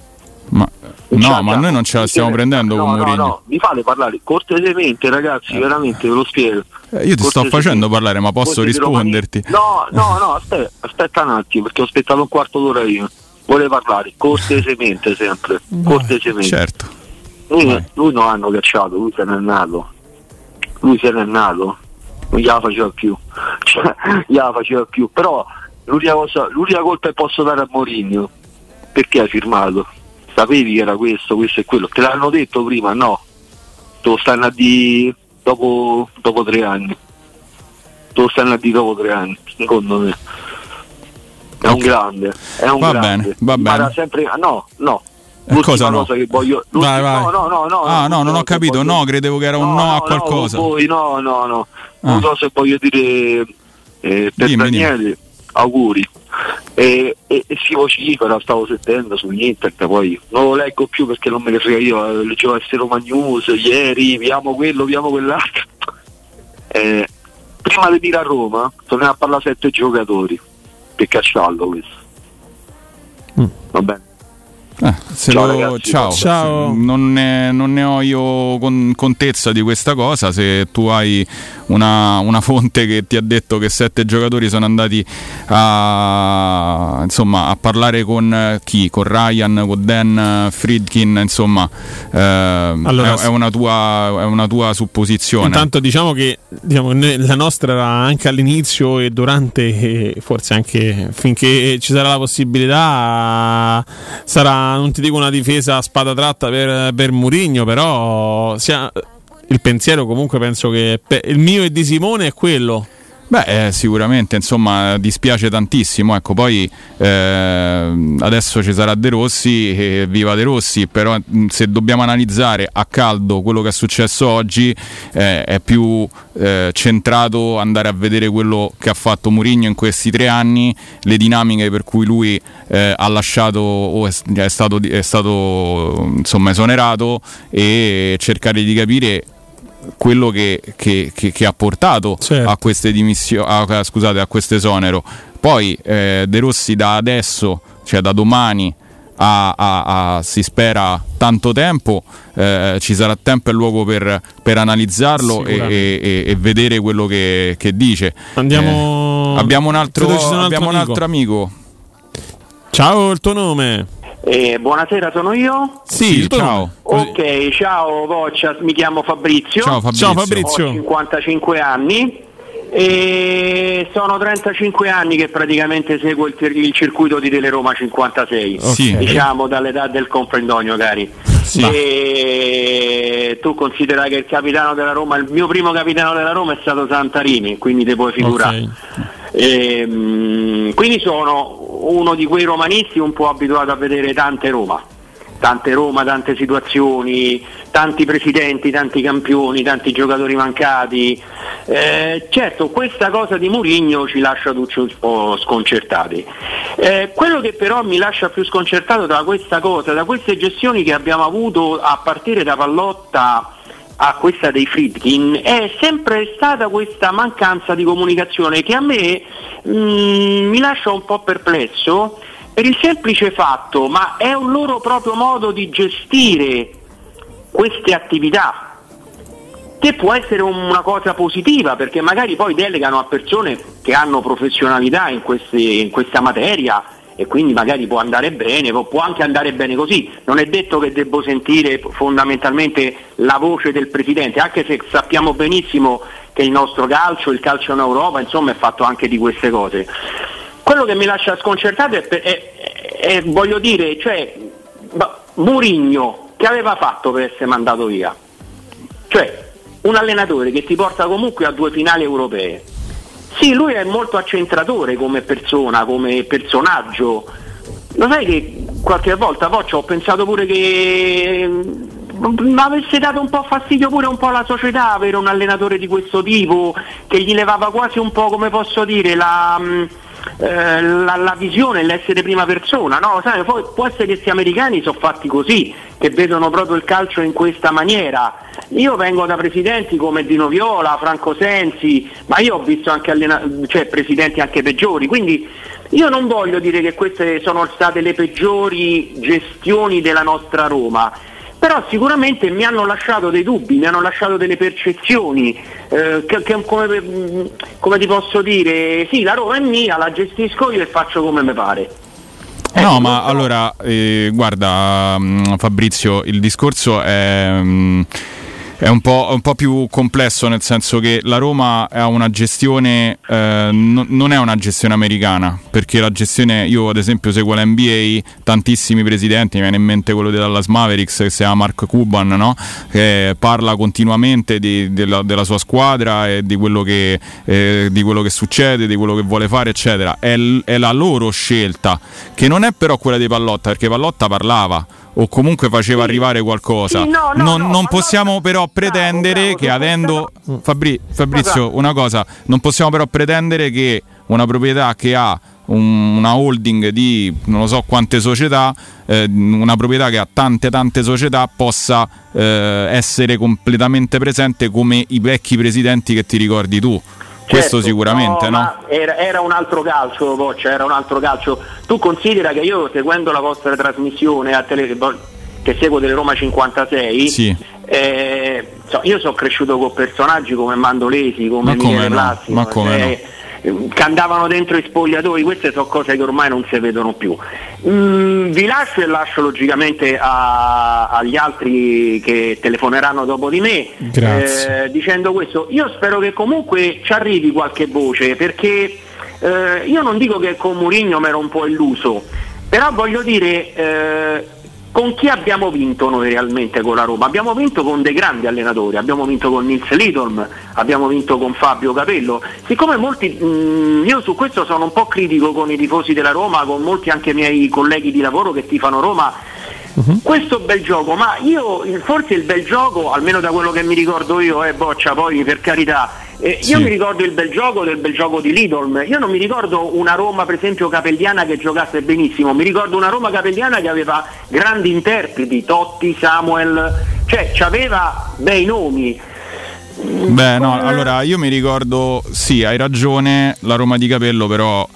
ma, no ma noi non ce la stiamo prendendo No, con no, Mourinho no, mi fate parlare cortesemente, ragazzi, veramente ve lo spiego. Eh, io ti sto facendo parlare ma posso risponderti No, no, no, aspetta, aspetta un attimo, perché ho aspettato un quarto d'ora io. Vuole parlare cortesemente sempre, cortesemente. certo Lui, lui non l'hanno cacciato, lui se n'è nato. Lui se n'è nato, non gliela faceva più. [LAUGHS] Cioè, gliela faceva più. Però l'unica, cosa, l'unica colpa che posso dare a Mourinho, perché hai firmato? Sapevi che era questo, questo e quello. Te l'hanno detto prima? No. Te lo stanno a dire dopo, dopo tre anni. Te lo stanno a dire dopo tre anni, secondo me. È un grande, è un Va grande. bene, va bene. sempre. no, no. Eh, L'ultima cosa no? cosa che voglio. Vai, vai. No, no, no, no. ah no non ho capito che no voglio- credevo che era un no, a qualcosa No, voi, no, no, no. Ah. Una cosa voglio dire eh, per Dimmi, Daniele, auguri. E, e, e si vocifera, stavo sentendo su internet, poi non lo leggo più perché non me ne frega io, eh, leggevo essere Roma News ieri, vi amo quello, vi amo quell'altro. [LAUGHS] Eh, prima di dire a Roma, torniamo a parlare sette giocatori per cacciarlo questo. Va bene. Eh, se Ciao, lo- ragazzi. ciao. Ciao. Non, ne, non ne ho io con- contezza di questa cosa. Se tu hai una, una fonte che ti ha detto che sette giocatori sono andati a, insomma, a parlare con eh, chi? Con Ryan, con Dan Friedkin, insomma, eh, Allora, è, è una tua, è una tua supposizione. Intanto diciamo che diciamo, la nostra era anche all'inizio e durante, e forse anche finché ci sarà la possibilità, sarà, non ti dico una difesa a spada tratta per, per Murigno, però sia- il pensiero comunque penso che il mio e di Simone è quello. Beh, eh, sicuramente, insomma, dispiace tantissimo. Ecco, poi eh, adesso ci sarà De Rossi, e viva De Rossi, però mh, se dobbiamo analizzare a caldo quello che è successo oggi, eh, è più eh, centrato andare a vedere quello che ha fatto Mourinho in questi tre anni, le dinamiche per cui lui eh, ha lasciato o è, è stato, è stato insomma, esonerato e cercare di capire quello che, che- che- che ha portato a queste dimissioni, a, scusate, a questo esonero. Poi eh, De Rossi da adesso, cioè da domani a, a- a- si spera tanto tempo, eh, ci sarà tempo e luogo per, per analizzarlo e, e- e vedere quello che, che dice. Andiamo- Eh, abbiamo un altro, un altro abbiamo un amico. altro amico. Ciao, il tuo nome? Eh, buonasera, sono io? Sì, ciao. Ok, ciao Voccia, mi chiamo Fabrizio. Ciao, Fabrizio. Ciao, Fabrizio. Ho 55 anni e sono 35 anni che praticamente seguo il, il circuito di Teleroma 56. Sì. Diciamo dall'età del comprendonio, cari. E tu considera che il capitano della Roma, il mio primo capitano della Roma è stato Santarini, quindi ti puoi figurare. Ehm, quindi sono uno di quei romanisti un po' abituato a vedere tante Roma, tante Roma, tante situazioni, tanti presidenti, tanti campioni, tanti giocatori mancati. Eh, certo, questa cosa di Murigno ci lascia tutti un po' sconcertati. Eh, quello che però mi lascia più sconcertato da questa cosa, da queste gestioni che abbiamo avuto a partire da Pallotta a questa dei Friedkin è sempre stata questa mancanza di comunicazione che a me mm, mi lascia un po' perplesso per il semplice fatto, ma è un loro proprio modo di gestire queste attività che può essere una cosa positiva perché magari poi delegano a persone che hanno professionalità in, queste- in questa materia e quindi magari può andare bene, può può anche andare bene così. Non è detto che devo sentire fondamentalmente la voce del Presidente, anche se sappiamo benissimo che il nostro calcio, il calcio in Europa, insomma è fatto anche di queste cose. Quello che mi lascia sconcertato è, per- è- è- voglio dire, cioè, ma- Murigno che aveva fatto per essere mandato via? Cioè, un allenatore che ti porta comunque a due finali europee. Sì, lui è molto accentratore come persona, come personaggio. Lo sai che qualche volta poi ci ho pensato pure che mi avesse dato un po' fastidio pure un po' alla società avere un allenatore di questo tipo che gli levava quasi un po' come posso dire la, mh, eh, la, la visione, l'essere prima persona, no? Sai, poi può essere che questi americani sono fatti così, che vedono proprio il calcio in questa maniera. Io vengo da presidenti come Dino Viola, Franco Sensi, ma io ho visto anche allena- cioè, presidenti anche peggiori, quindi io non voglio dire che queste sono state le peggiori gestioni della nostra Roma, però sicuramente mi hanno lasciato dei dubbi, mi hanno lasciato delle percezioni, eh, che, che come, mm, come ti posso dire, sì la Roma è mia, la gestisco io e faccio come mi pare. No, ma allora, eh, guarda mm, Fabrizio, il discorso è, mm, è un, po', un po' più complesso, nel senso che la Roma ha una gestione, eh, no- non è una gestione americana, perché la gestione, io ad esempio seguo la NBA, tantissimi presidenti, mi viene in mente quello della Dallas Mavericks che si chiama Mark Cuban, no? che parla continuamente di- della, della sua squadra e di quello, che, eh, di quello che succede, di quello che vuole fare, eccetera. È, l- è la loro scelta, che non è però quella di Pallotta, perché Pallotta parlava o comunque faceva arrivare qualcosa. Sì, no, no, non, no, non possiamo però pretendere che avendo Fabri- Fabrizio, una cosa, non possiamo però pretendere che una proprietà che ha un- una holding di non lo so quante società, eh, una proprietà che ha tante tante società possa eh, essere completamente presente come i vecchi presidenti che ti ricordi tu. Questo Certo, sicuramente, no? ma Era, era un altro calcio, Boccia, era un altro calcio. Tu considera che io seguendo la vostra trasmissione a tele, che seguo delle Roma 56, Sì. eh, so- io sono cresciuto con personaggi come Mandolesi, come Ma come no, ma come eh, che andavano dentro i spogliatoi, queste sono cose che ormai non si vedono più. Mm, vi lascio e lascio logicamente a- agli altri che telefoneranno dopo di me eh, dicendo questo. Io spero che comunque ci arrivi qualche voce perché eh, io non dico che con Mourinho mi ero un po' illuso, però voglio dire eh, con chi abbiamo vinto noi realmente con la Roma? Abbiamo vinto con dei grandi allenatori, abbiamo vinto con Nils Lidolm, abbiamo vinto con Fabio Capello. Siccome molti, mh, io su questo sono un po' critico con i tifosi della Roma, con molti anche miei colleghi di lavoro che tifano Roma, questo bel gioco, ma io forse il bel gioco, almeno da quello che mi ricordo io, eh boccia, poi per carità, eh, io Sì. mi ricordo il bel gioco del bel gioco di Lidolm, io non mi ricordo una Roma per esempio capelliana che giocasse benissimo, mi ricordo una Roma capelliana che aveva grandi interpreti, Totti, Samuel, cioè c'aveva bei nomi. Beh, no, allora io mi ricordo, sì, hai ragione, la Roma di Capello però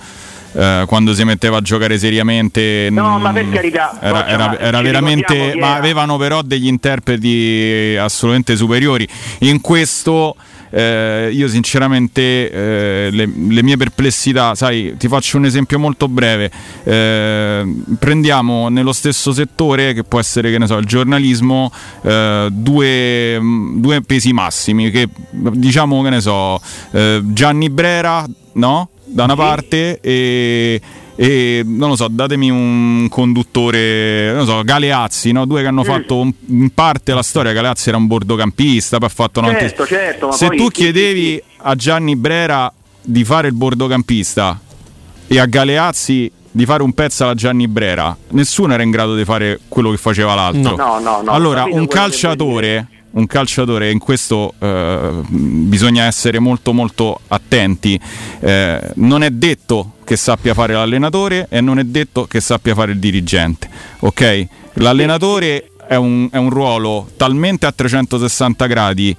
eh, quando si metteva a giocare seriamente No, mm, ma per carità, era, Boccia, era- era veramente, ma avevano però degli interpreti assolutamente superiori. In questo eh, io sinceramente eh, le, le mie perplessità, sai, ti faccio un esempio molto breve. Eh, prendiamo nello stesso settore, che può essere, che ne so, il giornalismo, eh, due, mh, due pesi massimi, che diciamo, che ne so, eh, Gianni Brera, no? Da una parte e e non lo so, datemi un conduttore, non lo so, Galeazzi, no? due che hanno fatto un- in parte la storia. Galeazzi era un bordocampista, poi ha fatto Certo, certo, ma Se tu chiedevi a Gianni Brera di fare il bordocampista e a Galeazzi di fare un pezzo alla Gianni Brera, nessuno era in grado di fare quello che faceva l'altro. No, no, no, allora, un calciatore, un calciatore, in questo eh, bisogna essere molto molto attenti. Eh, non è detto che sappia fare l'allenatore e non è detto che sappia fare il dirigente. Ok? L'allenatore è un, è un ruolo talmente a 360 gradi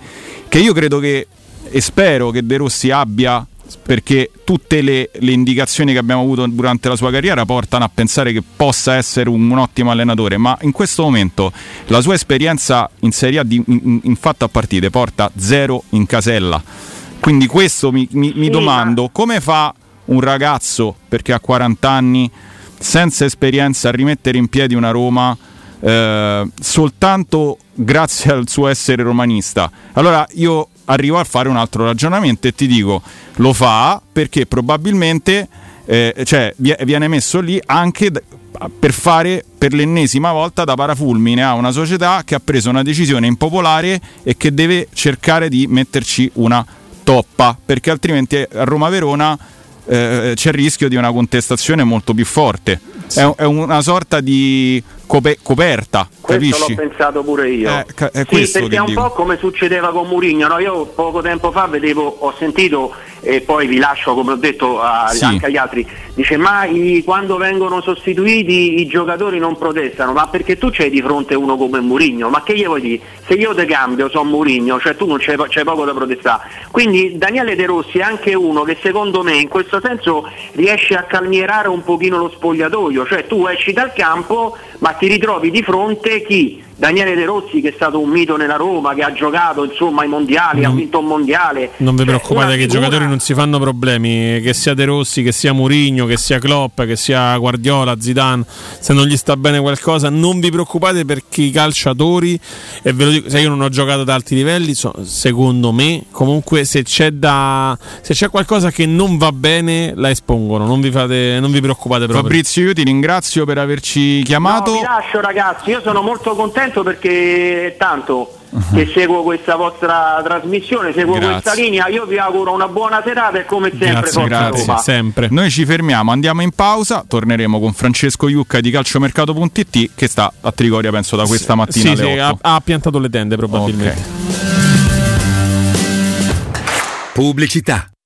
che io credo che e spero che De Rossi abbia perché tutte le, le indicazioni che abbiamo avuto durante la sua carriera portano a pensare che possa essere un, un ottimo allenatore, ma in questo momento la sua esperienza in Serie A di, in, in fatto a partite porta zero in casella. Quindi questo mi, mi- mi domando come fa un ragazzo, perché ha 40 anni, senza esperienza, a rimettere in piedi una Roma eh, soltanto grazie al suo essere romanista. Allora io arrivo a fare un altro ragionamento e ti dico, lo fa perché probabilmente eh, cioè, vie- viene messo lì anche per fare per l'ennesima volta da parafulmine a una società che ha preso una decisione impopolare e che deve cercare di metterci una toppa, perché altrimenti a Roma-Verona eh, c'è il rischio di una contestazione molto più forte. È, è una sorta di cope- coperta, Questo capisci? l'ho pensato pure io. Eh, ca- è sì, perché è un dico. po' come succedeva con Mourinho. no? Io poco tempo fa vedevo, ho sentito e poi vi lascio come ho detto a- Sì. anche agli altri. Dice ma i- quando vengono sostituiti i giocatori non protestano, ma perché tu c'hai di fronte uno come Mourinho? Ma che gli vuoi dire? Se io te cambio sono Mourinho, cioè tu non c'hai, c'hai poco da protestare. Quindi Daniele De Rossi è anche uno che secondo me in questo senso riesce a calmierare un pochino lo spogliatoio, cioè tu esci dal campo ma ti ritrovi di fronte chi? Daniele De Rossi che è stato un mito nella Roma, che ha giocato insomma ai mondiali, ha Non- vinto un mondiale. Non vi Cioè, preoccupate una che i figura- giocatori non si fanno problemi, che sia De Rossi, che sia Mourinho, che sia Klopp, che sia Guardiola, Zidane, se non gli sta bene qualcosa, non vi preoccupate perché i calciatori, e ve lo dico, se io non ho giocato ad alti livelli, so- secondo me, comunque se c'è, da, se c'è qualcosa che non va bene, la espongono, non vi, fate, non vi preoccupate proprio. Fabrizio, io ti ringrazio per averci chiamato. No, vi lascio ragazzi, io sono molto contento perché è tanto che seguo questa vostra trasmissione, seguo Grazie. questa linea, io vi auguro una buona serata e come sempre forza Roma. sempre. Noi ci fermiamo, andiamo in pausa, torneremo con Francesco Iucca di calciomercato.it che sta a Trigoria penso da questa mattina Sì, alle sì, 8. ha, ha piantato le tende probabilmente. Pubblicità.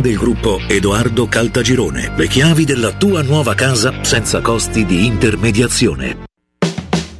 del gruppo Edoardo Caltagirone. Le chiavi della tua nuova casa senza costi di intermediazione.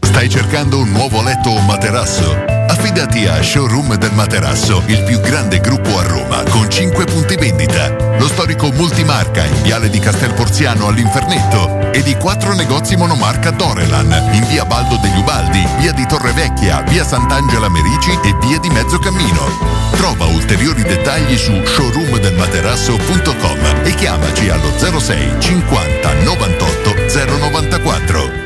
Stai cercando un nuovo letto o materasso? Affidati a Showroom del Materasso, il più grande gruppo a Roma, con 5 punti vendita. Lo storico multimarca in Viale di Castel Porziano all'Infernetto e di 4 negozi monomarca Dorelan in Via Baldo degli Ubaldi, Via di Torrevecchia, Via Sant'Angela Merici e Via di Mezzocammino. Trova ulteriori dettagli su showroomdelmaterasso.com e chiamaci allo 06 50 98 094.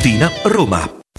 Tiburtina, Roma.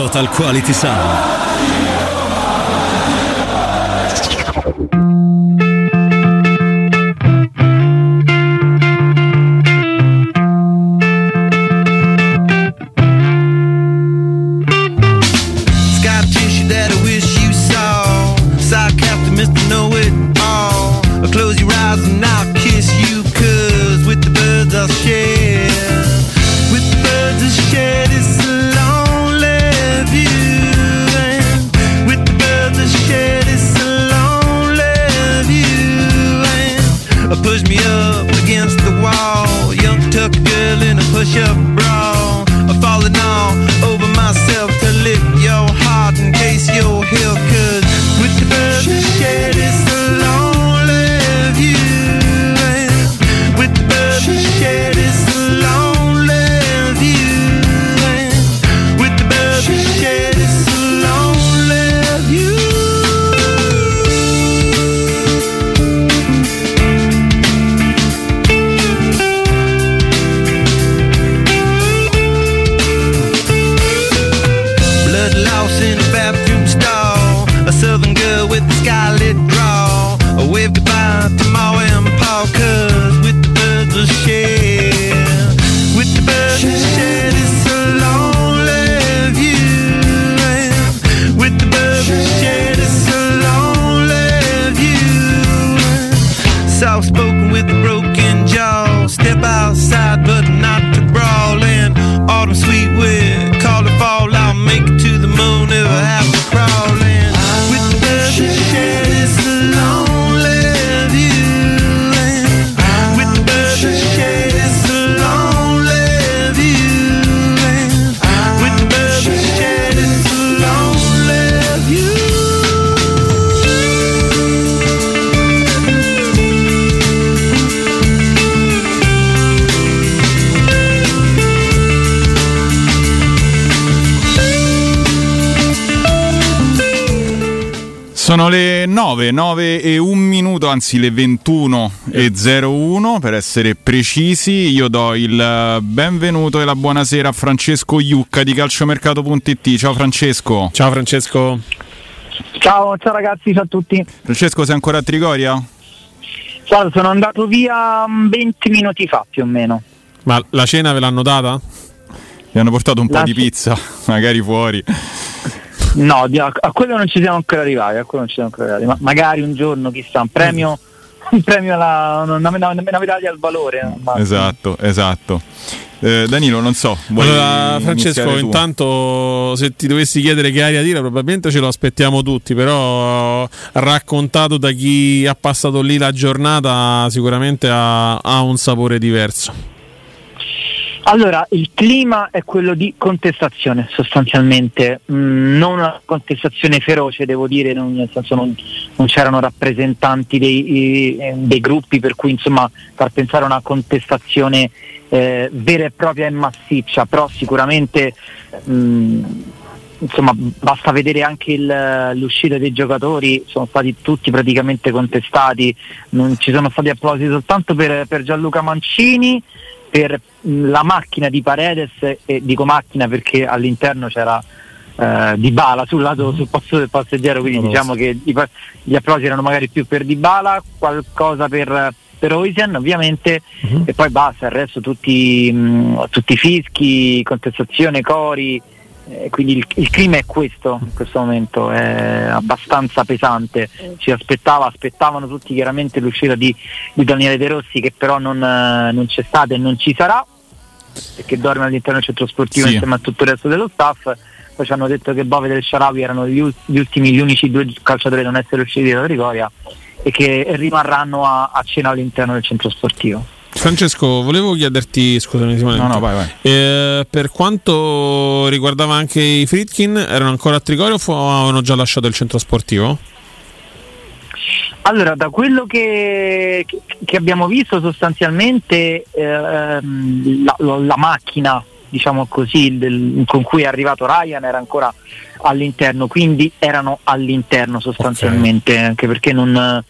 Total Quality Sound. Le 9, 9 e 1 minuto, anzi le 21 e 01 per essere precisi. Io do il eh, benvenuto e la buonasera a Francesco Iucca di calciomercato.it. Ciao Francesco. Ciao Francesco. Ciao, ciao ragazzi, ciao a tutti. Francesco, sei ancora a Trigoria? Ciao, sono andato via mm, 20 minuti fa più o meno. Ma la cena ve l'hanno data? Mi hanno portato un po' La di pizza, [LAUGHS] magari fuori. No, a, a quello non ci siamo ancora arrivati, a quello non ci siamo ancora arrivati. Ma magari un giorno, chissà, un premio, un premio alla una, una- una medaglia al valore. ma- Esatto, esatto. Eh, Danilo, non so. Allora, Francesco, intanto se ti dovessi chiedere che aria dire, probabilmente ce lo aspettiamo tutti, però raccontato da chi ha passato lì la giornata sicuramente ha, ha un sapore diverso. Allora, il clima è quello di contestazione sostanzialmente, Mm, non una contestazione feroce devo dire, non, nel senso non, non c'erano rappresentanti dei, eh, dei gruppi per cui insomma far pensare a una contestazione eh, vera e propria e massiccia, però sicuramente mm, insomma basta vedere anche il- l'uscita dei giocatori, sono stati tutti praticamente contestati, non ci sono stati applausi soltanto per, per Gianluca Mancini, per la macchina di Paredes, e dico macchina perché all'interno c'era eh, Dybala sul lato sul posto del passeggero, quindi diciamo che gli applausi erano magari più per Dybala, qualcosa per, per Oisen ovviamente e poi basta, il resto tutti, mh, tutti fischi, contestazione, cori, eh, quindi il, il clima è questo in questo momento, è abbastanza pesante. Ci aspettava, aspettavano tutti chiaramente l'uscita di, di Daniele De Rossi che però non, eh, non c'è stata e non ci sarà perché dorme all'interno del centro sportivo Sì. insieme a tutto il resto dello staff. Poi ci hanno detto che Bove e del Sharawi erano gli, ul- gli ultimi, gli unici due calciatori a non essere usciti da Trigoria e che rimarranno a, a cena all'interno del centro sportivo. Francesco, volevo chiederti, scusami Simone, No, no, vai, vai. eh, per quanto riguardava anche i Fritkin, erano ancora a Trigoria o avevano già lasciato il centro sportivo? Allora, da quello che, che- abbiamo visto sostanzialmente ehm, la, la- la macchina, diciamo così, del- con cui è arrivato Ryan era ancora all'interno, quindi erano all'interno sostanzialmente, anche perché non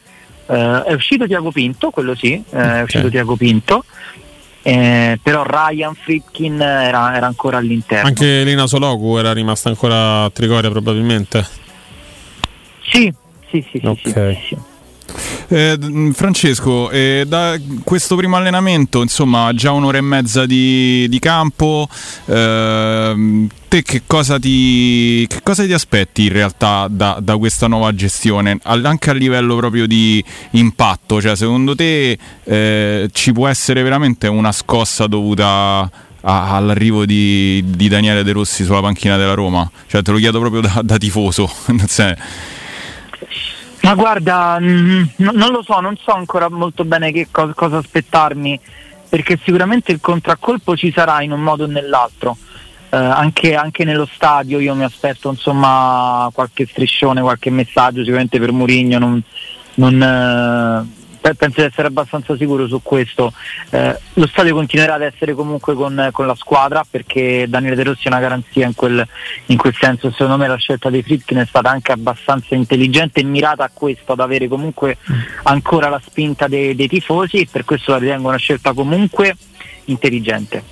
eh, è uscito Tiago Pinto, quello sì, eh, è uscito Tiago Pinto. eh, però Ryan Fritkin era, era ancora all'interno. Anche Lina Sologu era rimasta ancora a Trigoria probabilmente. Sì, sì, sì, sì, Ok. Eh, d- Francesco, eh, da questo primo allenamento, insomma, già un'ora e mezza di, di campo, ehm, te che cosa, ti, che cosa ti aspetti in realtà da, da questa nuova gestione, anche a livello proprio di impatto? Cioè, secondo te eh, ci può essere veramente una scossa dovuta a- all'arrivo di, di Daniele De Rossi sulla panchina della Roma? Cioè, te lo chiedo proprio da, da tifoso. [LAUGHS] Ma guarda, mm, no- non lo so, non so ancora molto bene che co- cosa aspettarmi, perché sicuramente il contraccolpo ci sarà in un modo o nell'altro. Eh, anche, anche nello stadio io mi aspetto insomma qualche striscione, qualche messaggio, sicuramente per Murigno non, non, eh, pe- penso di essere abbastanza sicuro su questo. Eh, lo stadio continuerà ad essere comunque con, con la squadra perché Daniele De Rossi è una garanzia in quel, in quel senso. Secondo me la scelta dei Fritkin è stata anche abbastanza intelligente e mirata a questo, ad avere comunque ancora la spinta dei, dei tifosi e per questo la ritengo una scelta comunque intelligente.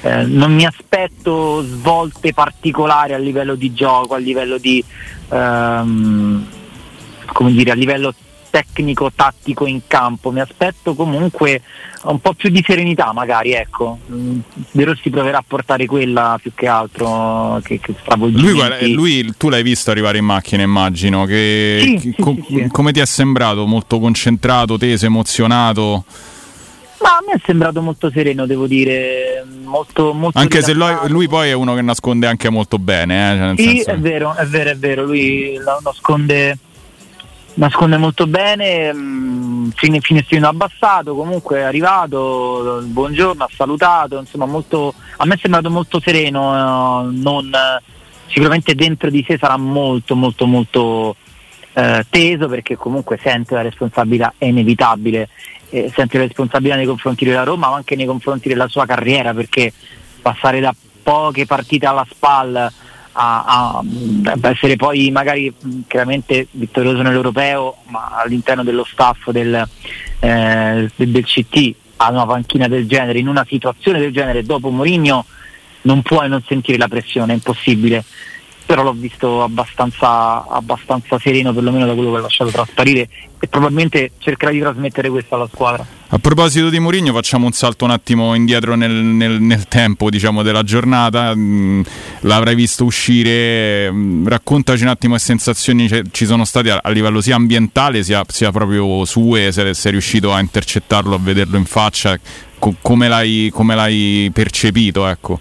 Eh, non mi aspetto svolte particolari a livello di gioco, a livello di ehm, come dire, a livello tecnico tattico in campo, mi aspetto comunque un po' più di serenità magari, ecco. Mm, De Rossi proverà a portare quella più che altro che, che. Lui, guarda, lui, tu l'hai visto arrivare in macchina, immagino. Che, Sì, che- sì, co- sì. Come ti è sembrato? Molto concentrato, teso, emozionato? Ma a me è sembrato molto sereno, devo dire, molto, molto Anche se lui, rilassato. lui poi è uno che nasconde anche molto bene. eh, cioè Sì, senso- è vero, è vero, è vero, lui la nasconde, nasconde molto bene, mh, fine, finestrino abbassato, comunque è arrivato, buongiorno, ha salutato, insomma molto, a me è sembrato molto sereno, eh, non, sicuramente dentro di sé sarà molto molto molto eh, teso perché comunque sente la responsabilità, è inevitabile, eh, sente la responsabilità nei confronti della Roma ma anche nei confronti della sua carriera perché passare da poche partite alla spalla a, a- essere poi magari mh, chiaramente vittorioso nell'europeo ma all'interno dello staff del, eh, del CT a una panchina del genere in una situazione del genere dopo Mourinho non puoi non sentire la pressione, è impossibile però l'ho visto abbastanza, abbastanza sereno perlomeno da quello che ha lasciato trasparire e probabilmente cercherà di trasmettere questo alla squadra. A proposito di Mourinho, facciamo un salto un attimo indietro nel, nel- nel tempo diciamo, della giornata. Mm, l'avrai visto uscire. mm, raccontaci un attimo che sensazioni ci- sono state a, a livello sia ambientale sia, sia proprio sue, se sei riuscito a intercettarlo, a vederlo in faccia. co- come, l'hai, come l'hai percepito? Ecco.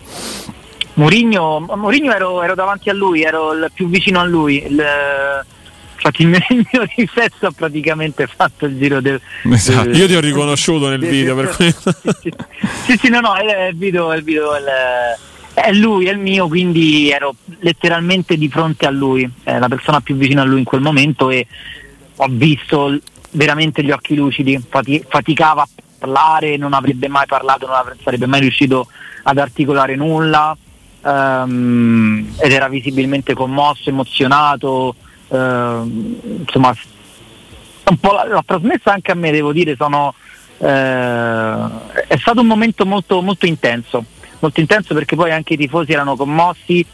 Mourinho, Mourinho ero, ero davanti a lui, ero il più vicino a lui. il- infatti il mio, il mio riflesso ha praticamente fatto il giro del... Esatto. del- Io ti ho riconosciuto nel del- video per questo. [LAUGHS] Sì, sì, no, no, è il video, è il video, è lui, è il mio, quindi ero letteralmente di fronte a lui, è la persona più vicina a lui in quel momento e ho visto veramente gli occhi lucidi, fati- faticava a parlare, non avrebbe mai parlato, non avrebbe- sarebbe mai riuscito ad articolare nulla ehm, ed era visibilmente commosso, emozionato, ehm, insomma l'ha, l'ha trasmessa anche a me, devo dire, sono, eh, è stato un momento molto, molto intenso, molto intenso perché poi anche i tifosi erano commossi,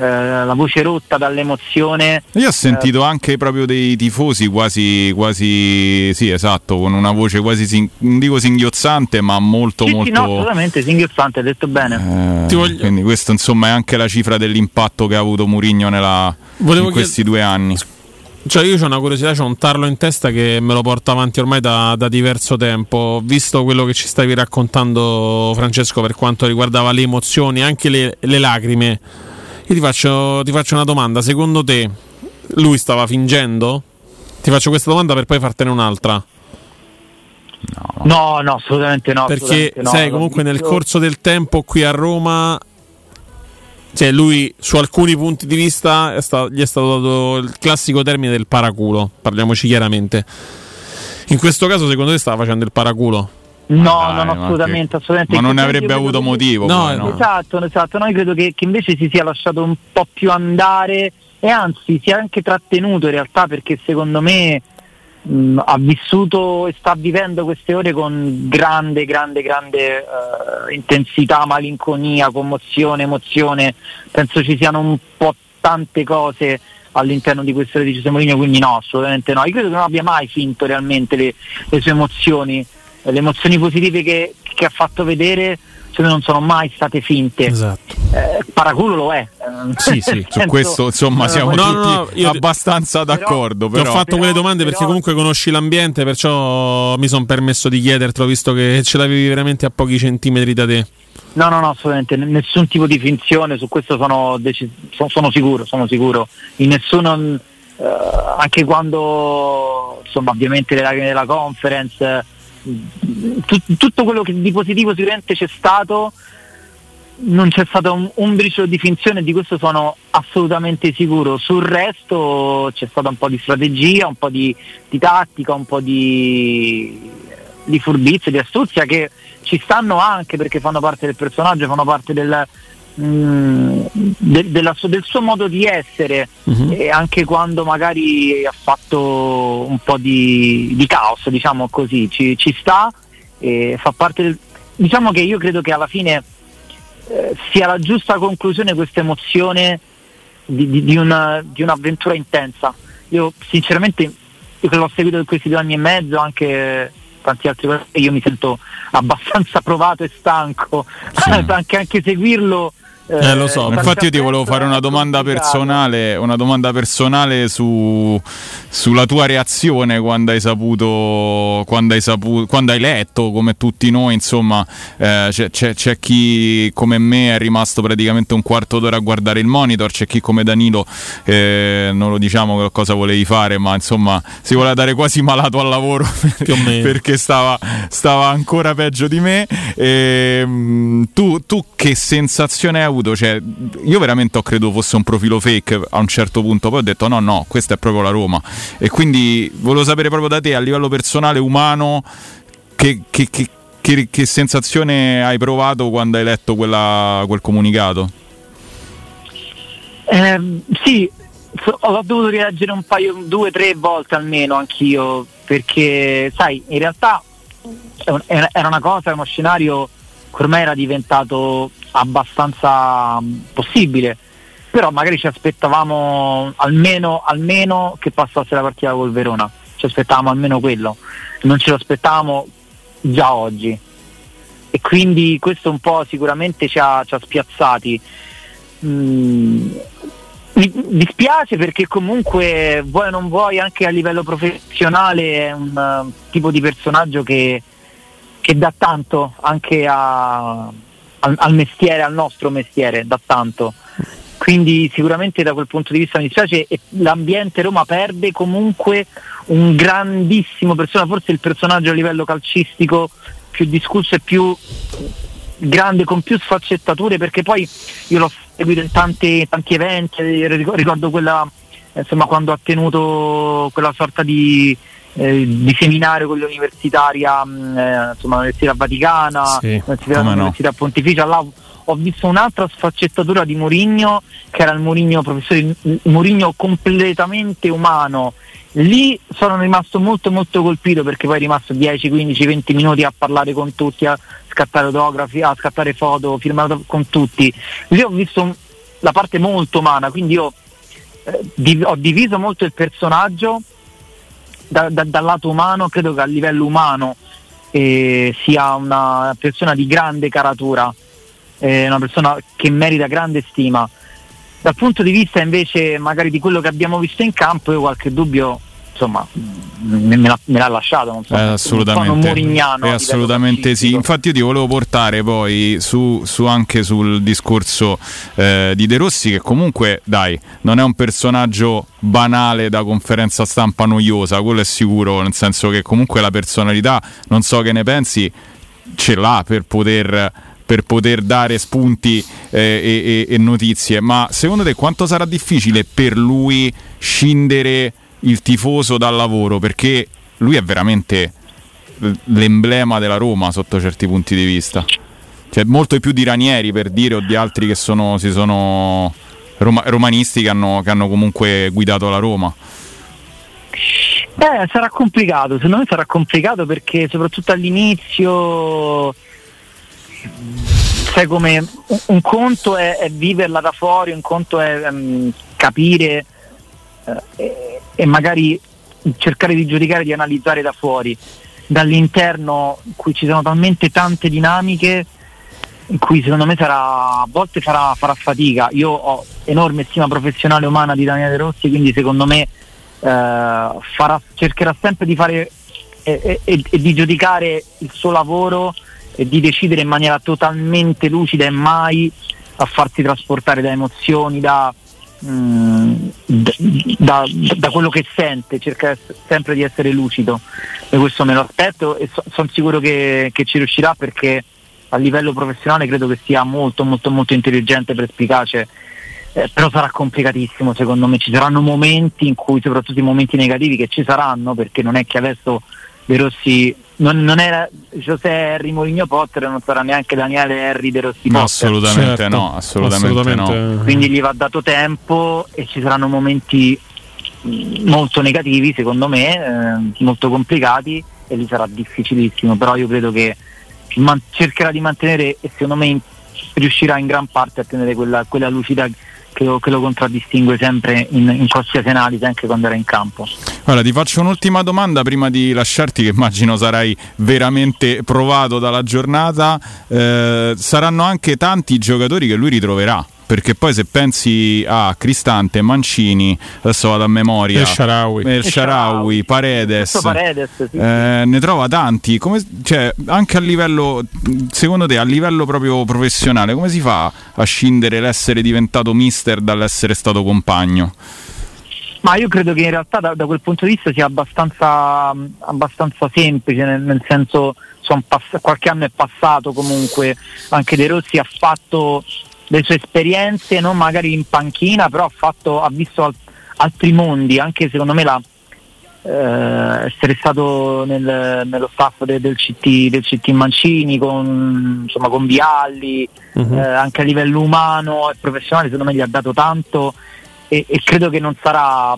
la voce rotta dall'emozione. Io ho sentito anche proprio dei tifosi quasi, quasi, sì, esatto, con una voce quasi, sing- non dico singhiozzante, ma molto, Sì, sì, molto. no, assolutamente, singhiozzante, hai detto bene. Eh, Quindi questo insomma è anche la cifra dell'impatto che ha avuto Mourinho nella, Volevo in questi due anni. Cioè, io ho una curiosità, c'ho un tarlo in testa che me lo porta avanti ormai da, da diverso tempo. Visto quello che ci stavi raccontando, Francesco, per quanto riguardava le emozioni, anche le, le lacrime, io ti faccio, ti faccio una domanda. Secondo te, lui stava fingendo? Ti faccio questa domanda per poi fartene un'altra. No, no, assolutamente no. Perché, assolutamente no, sai, l'ho comunque nel corso del tempo qui a Roma, cioè lui su alcuni punti di vista è sta- gli è stato dato il classico termine del paraculo, parliamoci chiaramente. In questo caso, secondo te stava facendo il paraculo? No, dai, no, assolutamente, che- assolutamente. ma non ne avrebbe avuto che- motivo, No, poi, no? Esatto, esatto. Noi credo che, che invece si sia lasciato un po' più andare e anzi si è anche trattenuto in realtà perché secondo me mh, ha vissuto e sta vivendo queste ore con grande, grande, grande eh, intensità, malinconia, commozione, emozione. Penso ci siano un po' tante cose all'interno di queste ore di Giuseppe Mourinho, quindi no, assolutamente no. Io credo che non abbia mai finto realmente le, le sue emozioni, le emozioni positive che, che ha fatto vedere non sono mai state finte. Esatto. Eh, paraculo lo è. Sì, sì, [LAUGHS] su questo insomma siamo No, tutti no, no, io- abbastanza d'accordo. Ti ho Però, fatto quelle domande perché comunque conosci l'ambiente, perciò mi sono permesso di chiedertelo, visto che ce l'avevi veramente a pochi centimetri da te. No, no, no, assolutamente, nessun tipo di finzione, su questo sono, deci- so- sono sicuro, sono sicuro. In nessuno, eh, anche quando, insomma, ovviamente le lacrime della conference, tut- tutto quello che di positivo sicuramente c'è stato, non c'è stato un, un briciolo di finzione, di questo sono assolutamente sicuro. Sul resto c'è stata un po' di strategia, un po' di, di tattica, un po' di, di furbizia, di astuzia che ci stanno anche perché fanno parte del personaggio, fanno parte del, mm, de- della del suo modo di essere e anche quando magari ha fatto un po' di, di caos, diciamo così, ci, ci sta e fa parte del... Diciamo che io credo che alla fine eh, sia la giusta conclusione questa emozione di, di- di una- di un'avventura intensa. Io sinceramente io che l'ho seguito in questi due anni e mezzo, anche tanti altri io mi sento abbastanza [LAUGHS] provato e stanco, [LAUGHS] anche, anche seguirlo. Eh, lo so, infatti io ti volevo fare una domanda personale, una domanda personale su, sulla tua reazione quando hai saputo, quando hai saputo, quando hai letto, come tutti noi, insomma, eh, c'è, c'è- c'è chi come me è rimasto praticamente un quarto d'ora a guardare il monitor, c'è chi come Danilo, eh, non lo diciamo che cosa volevi fare, ma insomma si voleva dare quasi malato al lavoro [LAUGHS] perché stava, stava ancora peggio di me. E, mm, tu, tu che sensazione hai avuto? Cioè, io veramente ho creduto fosse un profilo fake a un certo punto, poi ho detto no, no, questa è proprio la Roma. E quindi volevo sapere proprio da te a livello personale, umano, che, che- che- che- sensazione hai provato quando hai letto quella- quel comunicato? Ehm, sì, ho dovuto rileggere un paio, due, tre volte almeno anch'io, perché sai, in realtà era una cosa, uno scenario che ormai era diventato abbastanza mm, possibile, però magari ci aspettavamo almeno, almeno che passasse la partita col Verona, ci aspettavamo almeno quello, non ce lo aspettavamo già oggi. E quindi questo un po' sicuramente ci ha, ci ha spiazzati. Mm, mi dispiace perché comunque vuoi o non vuoi anche a livello professionale è un eh, tipo di personaggio che, che dà tanto anche a- al, al mestiere, al nostro mestiere, dà tanto. Quindi sicuramente da quel punto di vista mi dispiace e l'ambiente Roma perde comunque un grandissimo personaggio, forse il personaggio a livello calcistico più discusso e più grande, con più sfaccettature, perché poi io l'ho seguito in tanti, tanti eventi, ric- ricordo quella, insomma, quando ha tenuto quella sorta di, eh, di seminario con l'universitaria, mh, eh, insomma, l'Università Vaticana, Sì, l'Università, no. Pontificia, là ho visto un'altra sfaccettatura di Murigno che era il Murigno professore, Murigno completamente umano. Lì sono rimasto molto molto colpito perché poi è rimasto 10, 15, 20 minuti a parlare con tutti, a scattare autografi, a scattare foto, firmato con tutti. Lì ho visto la parte molto umana, quindi io eh, div- ho diviso molto il personaggio da- da- dal lato umano, credo che a livello umano eh, sia una persona di grande caratura, eh, una persona che merita grande stima. Dal punto di vista invece magari di quello che abbiamo visto in campo, io qualche dubbio insomma me, me l'ha, me l'ha lasciato, non so, Eh, un assolutamente, tono murignano. Eh, assolutamente sì. Infatti, io ti volevo portare poi su, su anche sul discorso eh, di De Rossi, che comunque, dai, non è un personaggio banale da conferenza stampa noiosa, quello è sicuro, nel senso che comunque la personalità, non so che ne pensi, ce l'ha per poter per poter dare spunti eh, e, e- e notizie, ma secondo te quanto sarà difficile per lui scindere il tifoso dal lavoro? Perché lui è veramente l'emblema della Roma sotto certi punti di vista. Cioè, molto più di Ranieri per dire o di altri che sono, si sono roma- romanisti che hanno, che hanno comunque guidato la Roma. Eh, sarà complicato, secondo me sarà complicato perché soprattutto all'inizio sai come un, conto è, è viverla da fuori, un conto è ehm, capire eh, e, magari cercare di giudicare, di analizzare da fuori. Dall'interno in cui ci sono talmente tante dinamiche in cui secondo me sarà, a volte farà, farà fatica. Io ho enorme stima professionale umana di Daniele Rossi, quindi secondo me eh, farà- cercherà sempre di fare e, e- e- di giudicare il suo lavoro e di decidere in maniera totalmente lucida e mai a farsi trasportare da emozioni, da, da, da- da quello che sente, cerca sempre di essere lucido. E questo me lo aspetto e sono sicuro che, che ci riuscirà perché a livello professionale credo che sia molto molto molto intelligente, perspicace eh, però sarà complicatissimo secondo me, ci saranno momenti in cui, soprattutto i momenti negativi che ci saranno, perché non è che adesso De Rossi non, non era José Harry Mourinho Potter, non sarà neanche Daniele Harry De Rossi No, Potter. assolutamente Certo, no, assolutamente, no. Quindi gli va dato tempo e ci saranno momenti mh, molto negativi secondo me, eh, molto complicati e lì sarà difficilissimo, però io credo che man- cercherà di mantenere e secondo me in- riuscirà in gran parte a tenere quella, quella lucidità che lo, che lo contraddistingue sempre in, in qualsiasi analisi, anche quando era in campo. Allora, ti faccio un'ultima domanda prima di lasciarti, che immagino sarai veramente provato dalla giornata. Eh, saranno anche tanti i giocatori che lui ritroverà. Perché poi se pensi a Cristante, Mancini, adesso vado a memoria, El Shaarawy. El Shaarawy, Paredes, Paredes, sì, sì. eh, ne trova tanti. Come, cioè, anche a livello, secondo te, a livello proprio professionale, come si fa a scindere l'essere diventato mister dall'essere stato compagno? Ma io credo che in realtà da, da quel punto di vista sia abbastanza, abbastanza semplice, nel, nel senso pass- qualche anno è passato comunque, anche De Rossi ha fatto le sue esperienze, non magari in panchina, però ha, fatto, ha visto al- altri mondi, anche secondo me la, eh, essere stato nel- nello staff de- del, CT, del CT Mancini con, insomma, con Vialli, Mhm. eh, anche a livello umano e professionale secondo me gli ha dato tanto e, e credo che non sarà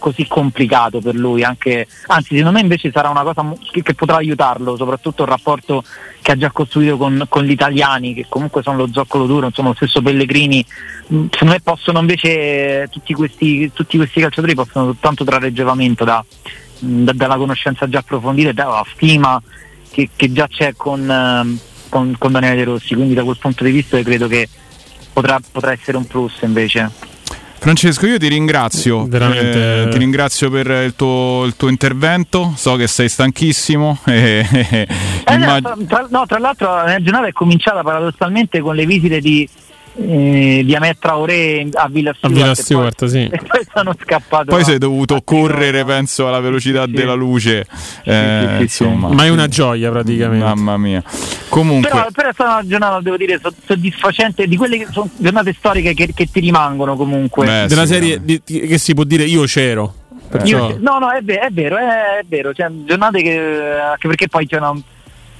così complicato per lui, anche, anzi secondo me invece sarà una cosa che, potrà aiutarlo, soprattutto il rapporto che ha già costruito con, con gli italiani, che comunque sono lo zoccolo duro, insomma lo stesso Pellegrini, mh, secondo me possono invece tutti questi, tutti questi calciatori possono soltanto trarre giovamento da, mh, da- dalla conoscenza già approfondita e dalla stima che, che già c'è con, ehm, con, con Daniele De Rossi, quindi da quel punto di vista credo che potrà, potrà essere un plus invece. Francesco, io ti ringrazio. Veramente- Eh, ti ringrazio per il tuo, il tuo intervento. So che sei stanchissimo. [LAUGHS] E, Eh, no, immag- tra, tra- no, tra l'altro la mia giornata è cominciata paradossalmente con le visite di, eh, di Ahmed Traoré a Villa A Stewart. Villa e Stewart, poi, [LAUGHS] sì. e poi sono scappato. Poi a- sei dovuto correre, penso, alla velocità della luce. Eh, insomma, Ma è una gioia praticamente. Mamma mia. Comunque, Però, però è stata una giornata, devo dire, so- soddisfacente di quelle che sono giornate storiche che, che ti rimangono comunque. Della serie di- di- che si può dire io c'ero. Perciò- Io- no, no, è, ve- è vero, è, è vero. Cioè, giornate che anche perché poi c'è una,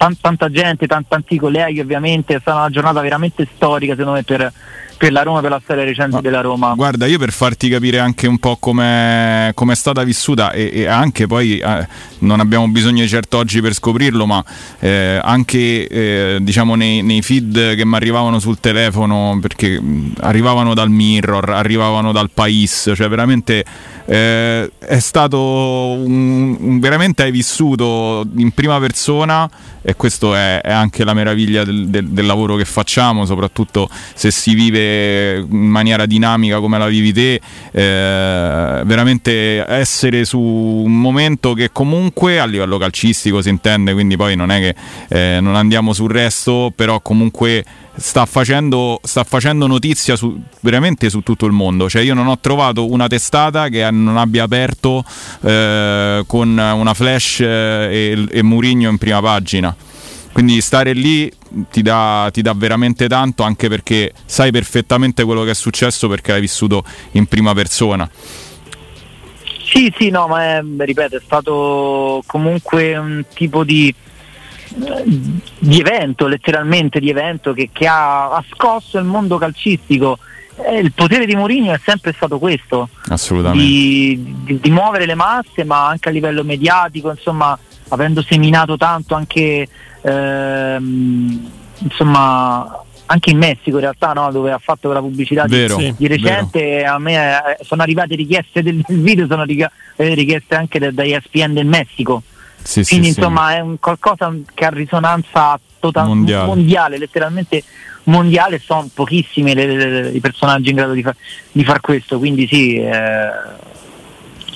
tan- tanta gente, tan- tanti colleghi, ovviamente. È stata una giornata veramente storica, secondo me, per, per la Roma, per la storia recente della Roma. Guarda, io per farti capire anche un po' come è stata vissuta e, e anche poi eh, non abbiamo bisogno certo oggi per scoprirlo, ma eh, anche eh, diciamo nei, nei feed che mi arrivavano sul telefono, perché mh, arrivavano dal Mirror, arrivavano dal Pais, cioè veramente eh, è stato un, un- veramente hai vissuto in prima persona e questo è, è anche la meraviglia del, del- del lavoro che facciamo, soprattutto se si vive in maniera dinamica come la vivi te, eh, veramente essere su un momento che comunque a livello calcistico si intende, quindi poi non è che eh, non andiamo sul resto, però comunque sta facendo, sta facendo notizia su, veramente su tutto il mondo. Cioè, io non ho trovato una testata che non abbia aperto eh, con una flash eh, e, e Murigno in prima pagina. Quindi stare lì ti dà, ti dà veramente tanto, anche perché sai perfettamente quello che è successo perché l'hai vissuto in prima persona. Sì, sì, no, ma è, ripeto, è stato comunque un tipo di, di evento, letteralmente di evento, che, che ha, ha scosso il mondo calcistico. Eh, il potere di Mourinho è sempre stato questo, Assolutamente. di, di- di muovere le masse, ma anche a livello mediatico, insomma, avendo seminato tanto anche, ehm, insomma, anche in Messico in realtà, no? dove ha fatto quella pubblicità di- Vero, di, sì, recente, a me eh, sono arrivate richieste del, [LAUGHS] video, sono eh, richieste anche da, da ESPN del Messico. Sì, sì, Quindi sì. insomma è un qualcosa che ha risonanza tota- Mondiale. mondiale, letteralmente mondiale, sono pochissimi le- le- i personaggi in grado di, fa- di far questo, quindi sì, eh,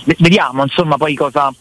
ve- vediamo insomma poi cosa,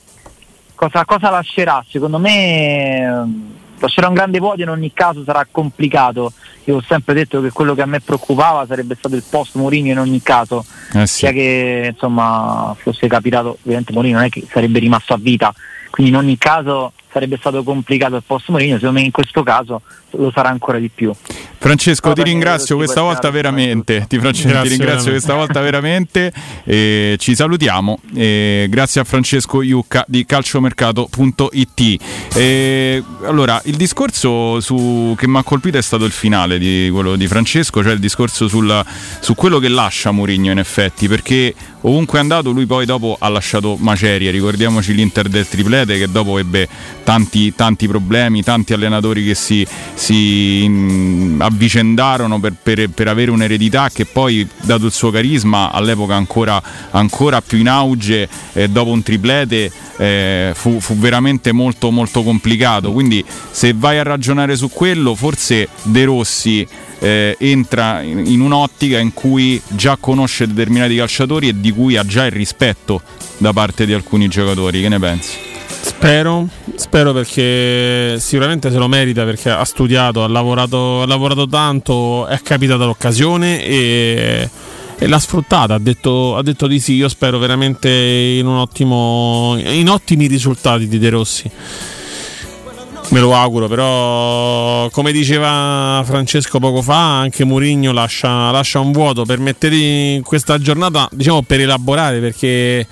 cosa, cosa lascerà, secondo me eh, lascerà un grande vuoto in ogni caso sarà complicato, io ho sempre detto che quello che a me preoccupava sarebbe stato il post Mourinho in ogni caso, Eh sì. sia che insomma fosse capitato, ovviamente Mourinho non è che sarebbe rimasto a vita, quindi in ogni caso sarebbe stato complicato il post Mourinho, secondo me in questo caso lo sarà ancora di più. Francesco, No, ti ringrazio così questa volta veramente. Ti, Francesco, Grazie ti ringrazio veramente. questa volta veramente. E ci salutiamo. E grazie a Francesco Iucca di calciomercato.it. E allora, il discorso su- che mi ha colpito è stato il finale di quello di Francesco, cioè il discorso sul- su quello che lascia Mourinho in effetti, perché ovunque è andato lui poi dopo ha lasciato macerie. Ricordiamoci l'Inter del triplete che dopo ebbe tanti, tanti problemi, tanti allenatori che si, si avvicendarono per, per- per avere un'eredità che poi, dato il suo carisma, all'epoca ancora, ancora più in auge, eh, dopo un triplete eh, fu, fu veramente molto, molto complicato. Quindi se vai a ragionare su quello, forse De Rossi eh, entra in un'ottica in cui già conosce determinati calciatori e di cui ha già il rispetto da parte di alcuni giocatori. Che ne pensi? Spero, spero perché sicuramente se lo merita perché ha studiato, ha lavorato, ha lavorato tanto, è capitata l'occasione e, e l'ha sfruttata, ha detto, ha detto di sì, io spero veramente in, ottimo, in ottimi risultati di De Rossi. Me lo auguro, però come diceva Francesco poco fa, anche Mourinho lascia, lascia un vuoto per mettere in questa giornata, diciamo per elaborare, perché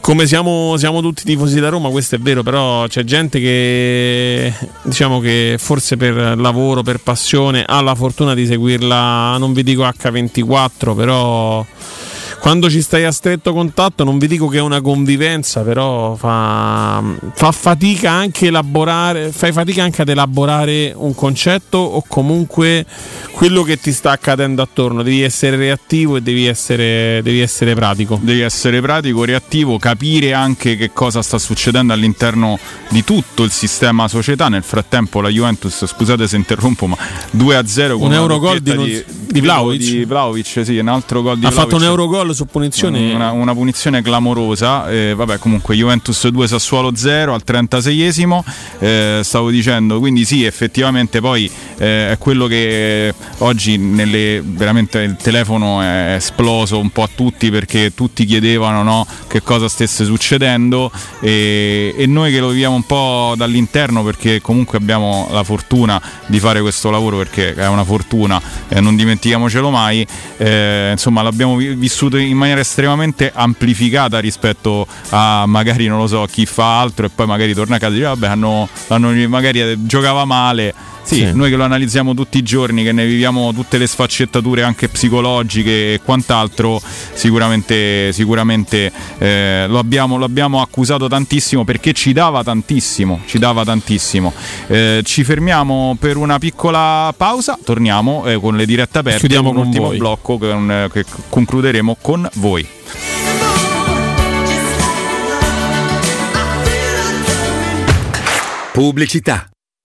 come siamo, siamo tutti tifosi da Roma, questo è vero, però c'è gente che diciamo che forse per lavoro, per passione, ha la fortuna di seguirla, non vi dico H24, però quando ci stai a stretto contatto, non vi dico che è una convivenza, però fa, fa fatica anche elaborare, fai fatica anche ad elaborare un concetto o comunque quello che ti sta accadendo attorno. Devi essere reattivo e devi essere, devi essere pratico. Devi essere pratico, reattivo, capire anche che cosa sta succedendo all'interno di tutto il sistema società. Nel frattempo la Juventus, scusate se interrompo, ma 2-0 con Un una eurogol di, Nuz- di Vlahovic. di Vlahovic, sì, un altro gol di ha fatto un Vlahovic. Eurogol su punizione. Una, una punizione clamorosa. eh, vabbè, comunque Juventus 2 Sassuolo 0 al 36esimo. eh, stavo dicendo, quindi sì, effettivamente poi eh, è quello che oggi nelle, veramente il telefono è esploso un po' a tutti perché tutti chiedevano no, che cosa stesse succedendo e, e noi che lo viviamo un po' dall'interno perché comunque abbiamo la fortuna di fare questo lavoro perché è una fortuna, eh, non dimentichiamocelo mai, eh, insomma l'abbiamo vi- vissuto in maniera estremamente amplificata rispetto a magari non lo so chi fa altro e poi magari torna a casa e dice vabbè hanno, hanno- magari eh, giocava male sì, Sì. noi che lo analizziamo tutti i giorni, che ne viviamo tutte le sfaccettature anche psicologiche e quant'altro, sicuramente, sicuramente eh, lo, abbiamo, lo abbiamo accusato tantissimo perché ci dava tantissimo, ci dava tantissimo. Eh, ci fermiamo per una piccola pausa, torniamo eh, con le dirette aperte, Chiudiamo un con ultimo voi. blocco con- eh, che concluderemo con voi. Pubblicità.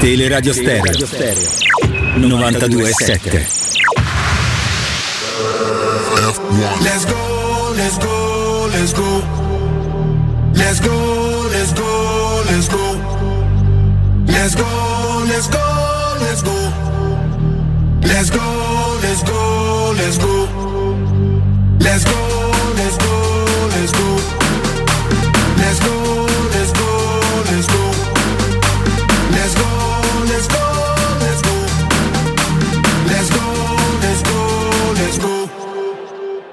Teleradio Stereo 92.7 Let's go, let's go, let's go. Let's go, let's go, let's go. Let's go, let's go, let's go. Let's go, let's go, let's go. Let's go,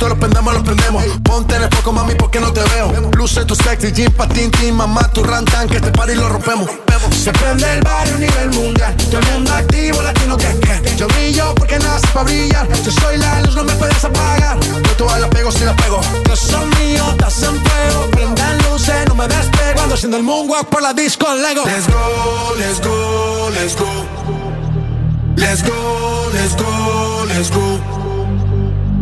esto lo prendemos, lo prendemos, ponte en el foco mami porque no te veo, luce tu sexy, jean patín, tin, mamá, tu rantan, que este party lo rompemos, se prende el barrio a nivel mundial, todo el mundo activo, latino que que, yo brillo porque nace para brillar, yo soy la luz, no me puedes apagar, yo todas las pego si las pego, yo soy mío, estás en fuego, prendan luces, no me despego, ando haciendo el moonwalk por la disco Lego. Let's go, let's go, let's go. Let's go, let's go, let's go.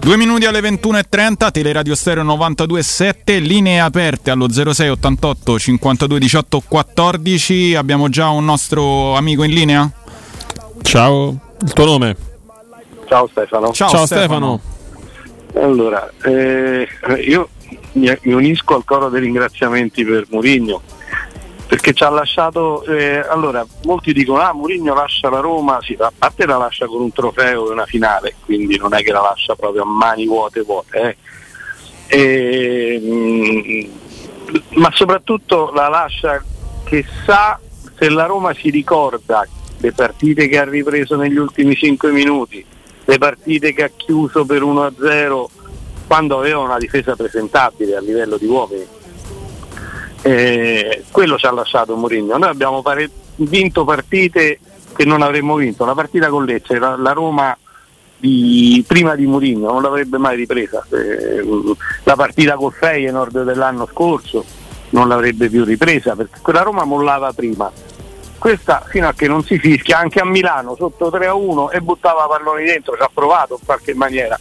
Due minuti alle 21.30, Teleradio Stereo 92.7, linee aperte allo 06 88 52 18 14. Abbiamo già un nostro amico in linea? Ciao, il tuo nome? Ciao Stefano. Ciao, Stefano. Allora, eh, io mi, mi unisco al coro dei ringraziamenti per Murigno perché ci ha lasciato, eh, allora molti dicono ah Murigno lascia la Roma, sì, a parte la lascia con un trofeo e una finale, quindi non è che la lascia proprio a mani vuote vuote, eh. E, mm, ma soprattutto la lascia che sa se la Roma si ricorda le partite che ha ripreso negli ultimi 5 minuti, le partite che ha chiuso per 1-0 quando aveva una difesa presentabile a livello di uomini. Eh, quello ci ha lasciato Mourinho. Noi abbiamo pare- vinto partite che non avremmo vinto. La partita con Lecce, la, la Roma di, prima di Mourinho non l'avrebbe mai ripresa. Eh, la partita col Feyenoord dell'anno scorso non l'avrebbe più ripresa perché quella Roma mollava prima. Questa fino a che non si fischia anche a Milano sotto 3-1 e buttava palloni dentro, ci ha provato in qualche maniera.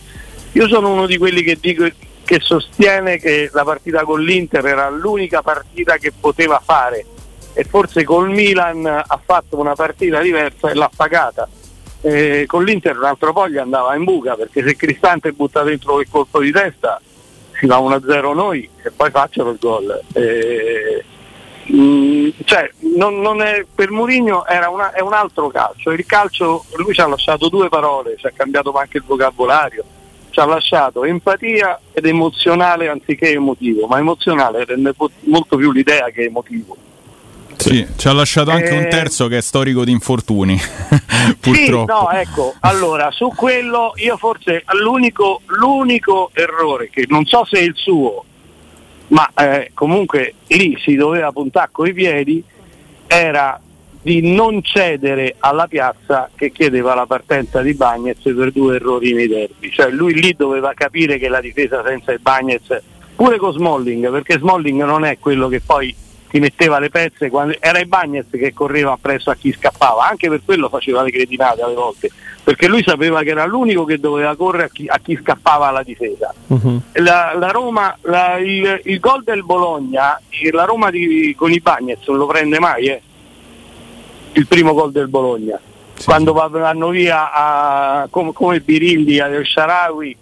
Io sono uno di quelli che dico che sostiene che la partita con l'Inter era l'unica partita che poteva fare e forse col Milan ha fatto una partita diversa e l'ha pagata. Eh, con l'Inter un altro po' gli andava in buca perché se Cristante butta dentro quel colpo di testa si va 1-0 noi e poi facciano il gol. Eh, mm, cioè, non, non è, per Mourinho è un altro calcio, il calcio lui ci ha lasciato due parole, ci ha cambiato anche il vocabolario, ci ha lasciato empatia ed emozionale anziché emotivo, ma emozionale rende molto più l'idea che emotivo. Sì, ci ha lasciato anche Eh, un terzo che è storico di infortuni, [LAUGHS] Sì, purtroppo. no, ecco, allora su quello io forse l'unico, l'unico errore, che non so se è il suo, ma eh, comunque lì si doveva puntare coi piedi, era di non cedere alla piazza che chiedeva la partenza di Bagnez per due errori nei derby. Cioè lui lì doveva capire che la difesa senza il Bagnez, pure con Smalling, perché Smalling non è quello che poi ti metteva le pezze, quando, era il Bagnez che correva appresso a chi scappava, anche per quello faceva le cretinate alle volte, perché lui sapeva che era l'unico che doveva correre a chi, a chi scappava alla difesa. La, la Roma, la- il, il gol del Bologna, la Roma di- con i Bagnez non lo prende mai, eh. Il primo gol del Bologna. Quando va- vanno via a- come, come Birilli, al Sharawi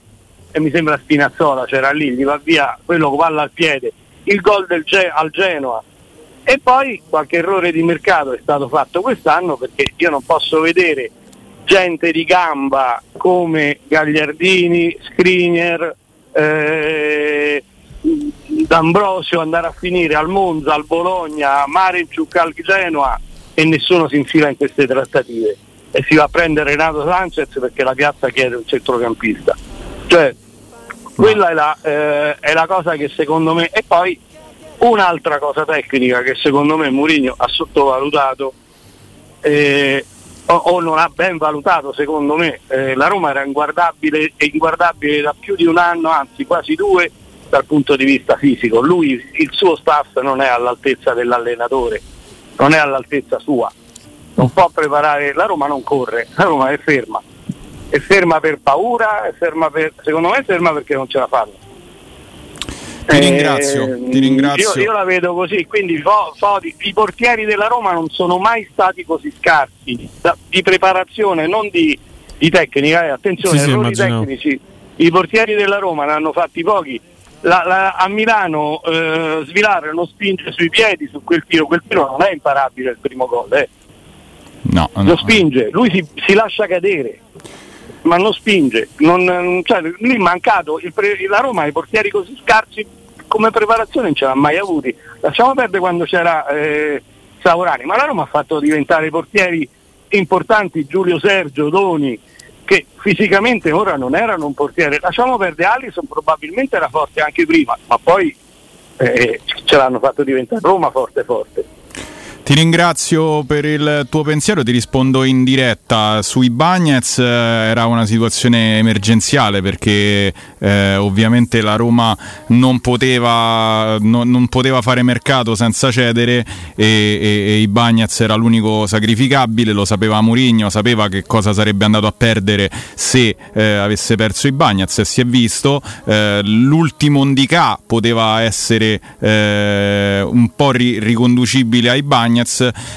e mi sembra Spinazzola, c'era lì, gli va via quello palla al piede, il gol del Ge- al Genoa. E poi qualche errore di mercato è stato fatto quest'anno perché io non posso vedere gente di gamba come Gagliardini, Skriniar, eh, D'Ambrosio andare a finire al Monza, al Bologna, a Marinciuk, al Genoa e nessuno si infila in queste trattative. E si va a prendere Renato Sanchez perché la piazza chiede un centrocampista. Cioè, quella è la, eh, è la cosa che secondo me e poi un'altra cosa tecnica che secondo me Mourinho ha sottovalutato eh, o, o non ha ben valutato secondo me eh, la Roma era inguardabile inguardabile da più di un anno anzi quasi due dal punto di vista fisico. Lui il suo staff non è all'altezza dell'allenatore non è all'altezza sua non può preparare la Roma non corre la Roma è ferma è ferma per paura è ferma per, secondo me è ferma perché non ce la fanno Ti ringrazio, ti ringrazio. io, io la vedo così, quindi Fo- Foti- i portieri della Roma non sono mai stati così scarsi da- di preparazione, non di, di tecnica. eh, Attenzione, Sì, sì, errori immaginavo. tecnici. I portieri della Roma ne hanno fatti pochi. La- la- a Milano eh, Svilar non spinge sui piedi su quel tiro, quel tiro non è imparabile il primo gol, eh. No, no. lo spinge, lui si, si lascia cadere, ma non spinge. Non, cioè, lì è mancato, pre- la Roma i portieri così scarsi come preparazione non ce l'ha mai avuti. Lasciamo perdere quando c'era eh, Saurani, ma la Roma ha fatto diventare portieri importanti Giulio Sergio, Doni, che fisicamente ora non erano un portiere. Lasciamo perdere Alisson, probabilmente era forte anche prima, ma poi eh, ce l'hanno fatto diventare Roma forte forte. Ti ringrazio per il tuo pensiero, ti rispondo in diretta. Sui Bagnets eh, era una situazione emergenziale perché eh, ovviamente la Roma non poteva, no- non poteva fare mercato senza cedere e, e- e i Bagnets era l'unico sacrificabile, lo sapeva Mourinho, sapeva che cosa sarebbe andato a perdere se eh, avesse perso i Bagnets e si è visto. Eh, l'ultimo Ndicà poteva essere eh, un po' ri- riconducibile ai Bagnets,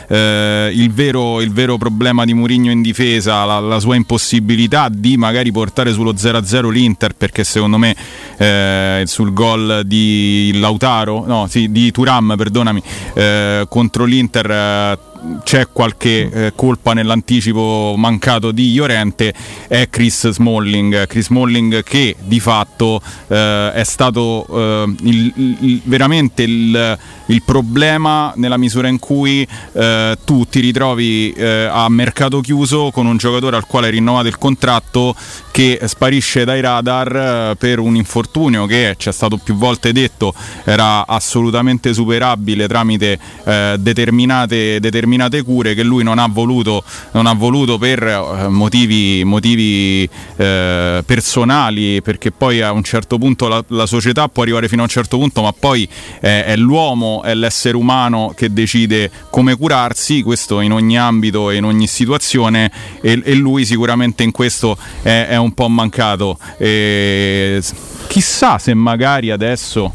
eh, il, vero, il vero problema di Mourinho in difesa, la, la sua impossibilità di magari portare sullo 0-0 l'Inter, perché secondo me eh, sul gol di Lautaro, no, sì, di Turam, perdonami, eh, contro l'Inter eh, c'è qualche eh, colpa nell'anticipo mancato di Llorente è Chris Smalling. Chris Smalling che di fatto eh, è stato eh, il- il- veramente il, il problema nella misura in cui eh, tu ti ritrovi eh, a mercato chiuso con un giocatore al quale rinnovato il contratto che sparisce dai radar eh, per un infortunio che ci è stato più volte detto era assolutamente superabile tramite eh, determinate, determinate cure che lui non ha voluto, non ha voluto per eh, motivi, motivi eh, personali perché poi a un certo punto la, la società può arrivare fino a un certo punto ma poi è l'uomo, è l'essere umano che decide come curarsi, questo in ogni ambito e in ogni situazione e, e lui sicuramente in questo è, è un po' mancato. E chissà se magari adesso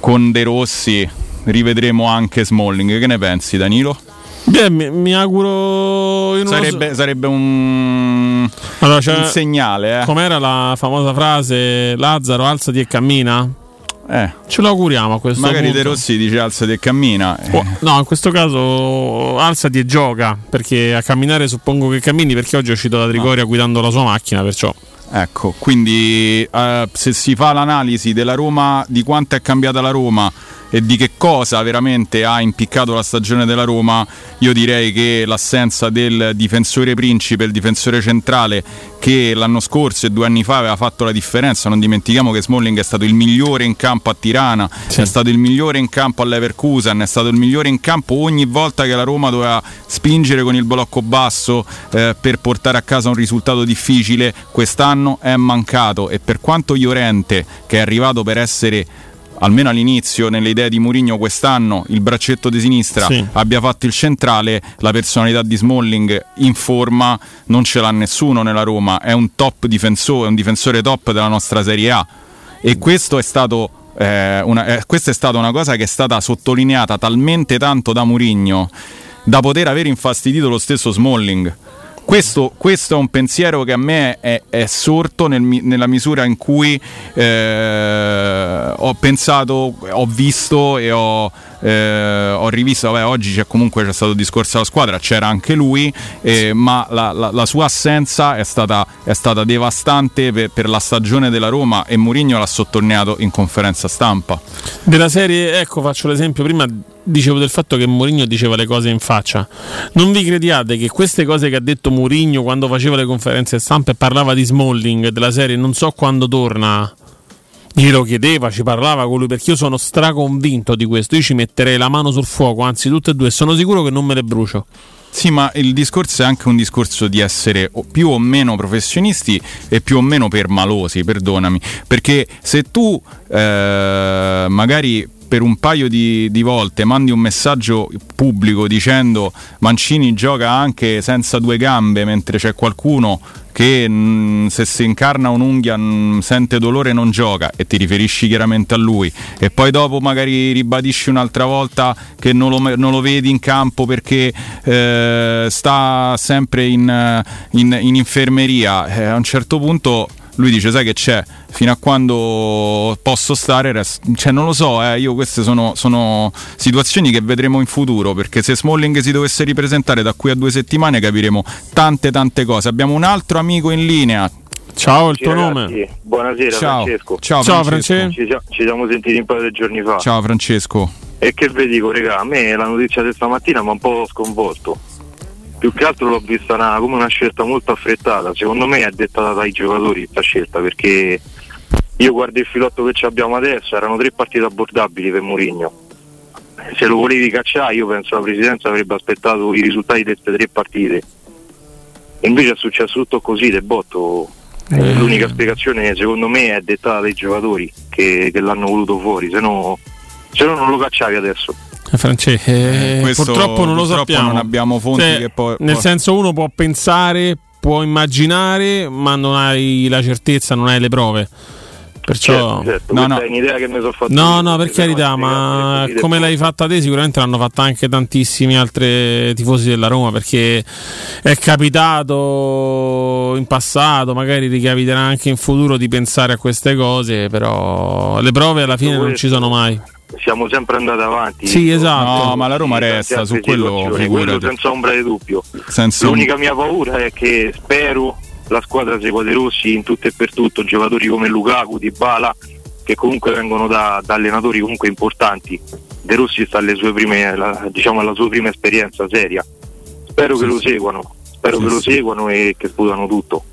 con De Rossi rivedremo anche Smalling, che ne pensi Danilo? Beh, mi, mi auguro. lo so. Sarebbe, sarebbe un, Allora, c'è- un segnale, eh. Com'era la famosa frase Lazzaro alzati e cammina? Eh. Ce lo auguriamo a questo Magari punto. De Rossi dice alzati e cammina. eh. Oh, no, in questo caso alzati e gioca, perché a camminare suppongo che cammini, perché oggi è uscito da Trigoria guidando la sua macchina, perciò... Ecco, quindi eh, se si fa l'analisi della Roma, di quanto è cambiata la Roma e di che cosa veramente ha impiccato la stagione della Roma, io direi che l'assenza del difensore principe, il difensore centrale che l'anno scorso e due anni fa aveva fatto la differenza, non dimentichiamo che Smalling è stato il migliore in campo a Tirana, è stato il migliore in campo all'Everkusen, è stato il migliore in campo ogni volta che la Roma doveva spingere con il blocco basso eh, per portare a casa un risultato difficile, quest'anno è mancato e per quanto Llorente che è arrivato per essere almeno all'inizio nelle idee di Mourinho quest'anno il braccetto di sinistra Sì. abbia fatto il centrale la personalità di Smalling in forma non ce l'ha nessuno nella Roma è un top difensore un difensore top della nostra Serie A e questo è stato eh, una, eh, questa è stata una cosa che è stata sottolineata talmente tanto da Mourinho da poter aver infastidito lo stesso Smalling questo, questo è un pensiero che a me è, è sorto nel nella misura in cui eh, ho pensato, ho visto e ho, eh, ho rivisto. Vabbè, oggi c'è comunque c'è stato il discorso della squadra, c'era anche lui, eh, ma la, la- la sua assenza è stata, è stata devastante per, per la stagione della Roma e Mourinho l'ha sottolineato in conferenza stampa. Della serie, ecco, faccio l'esempio. Prima dicevo del fatto che Mourinho diceva le cose in faccia. Non vi crediate che queste cose che ha detto Mourinho quando faceva le conferenze stampa e parlava di Smalling della serie, non so quando torna. Glielo chiedeva, ci parlava con lui perché io sono straconvinto di questo. Io ci metterei la mano sul fuoco, anzi, tutte e due. Sono sicuro che non me le brucio. Sì, ma il discorso è anche un discorso di essere più o meno professionisti e più o meno permalosi, perdonami. Perché se tu eh, magari per un paio di, di volte mandi un messaggio pubblico dicendo Mancini gioca anche senza due gambe mentre c'è qualcuno che mh, se si incarna un'unghia mh, sente dolore e non gioca e ti riferisci chiaramente a lui. E poi dopo magari ribadisci un'altra volta che non lo, non lo vedi in campo perché eh, sta sempre in, in- in infermeria. Eh, a un certo punto lui dice sai che c'è fino a quando posso stare res- cioè non lo so eh, io queste sono, sono situazioni che vedremo in futuro perché se Smalling si dovesse ripresentare da qui a due settimane capiremo tante tante cose abbiamo un altro amico in linea ciao il Sì, ragazzi, Buonasera Ciao. Francesco. Ciao, Ciao, Francesco. Francesco. Ci, siamo- ci siamo sentiti un paio di giorni fa. ciao Francesco E che vi dico, raga, a me la notizia di stamattina mi ha un po' sconvolto. Più che altro l'ho vista una- come una scelta molto affrettata. Secondo me è dettata dai giocatori questa scelta perché io guardo il filotto che abbiamo adesso, erano tre partite abbordabili per Mourinho. Se lo volevi cacciare io penso la presidenza avrebbe aspettato i risultati di queste tre partite. E invece è successo tutto così, del botto. Eh. L'unica spiegazione secondo me è dettata dai giocatori che, che l'hanno voluto fuori, se no, se no non lo cacciavi adesso. Eh, France, eh, questo purtroppo non lo purtroppo sappiamo. non abbiamo fonti Cioè, che poi- Nel senso, uno può pensare, può immaginare, ma non hai la certezza, non hai le prove. Perciò, Certo, certo, questa è un'idea che mi sono fatto No, no, per no carità, ma come l'hai fatta te, sicuramente l'hanno fatta anche tantissimi altri tifosi della Roma. Perché è capitato in passato, magari ricapiterà anche in futuro di pensare a queste cose. Però le prove alla fine non ci sono mai. siamo sempre andati avanti. Sì, esatto. No, ma la Roma resta, su quello quello senza ombra di dubbio. Senza L'unica mia paura è che spero la squadra segua De Rossi in tutto e per tutto, giocatori come Lukaku, Dybala, che comunque vengono da, da allenatori comunque importanti. De Rossi sta alle sue prime, la- diciamo alla sua prima esperienza seria. Spero che lo seguano, spero Sì, che lo sì. seguano e che sputano tutto.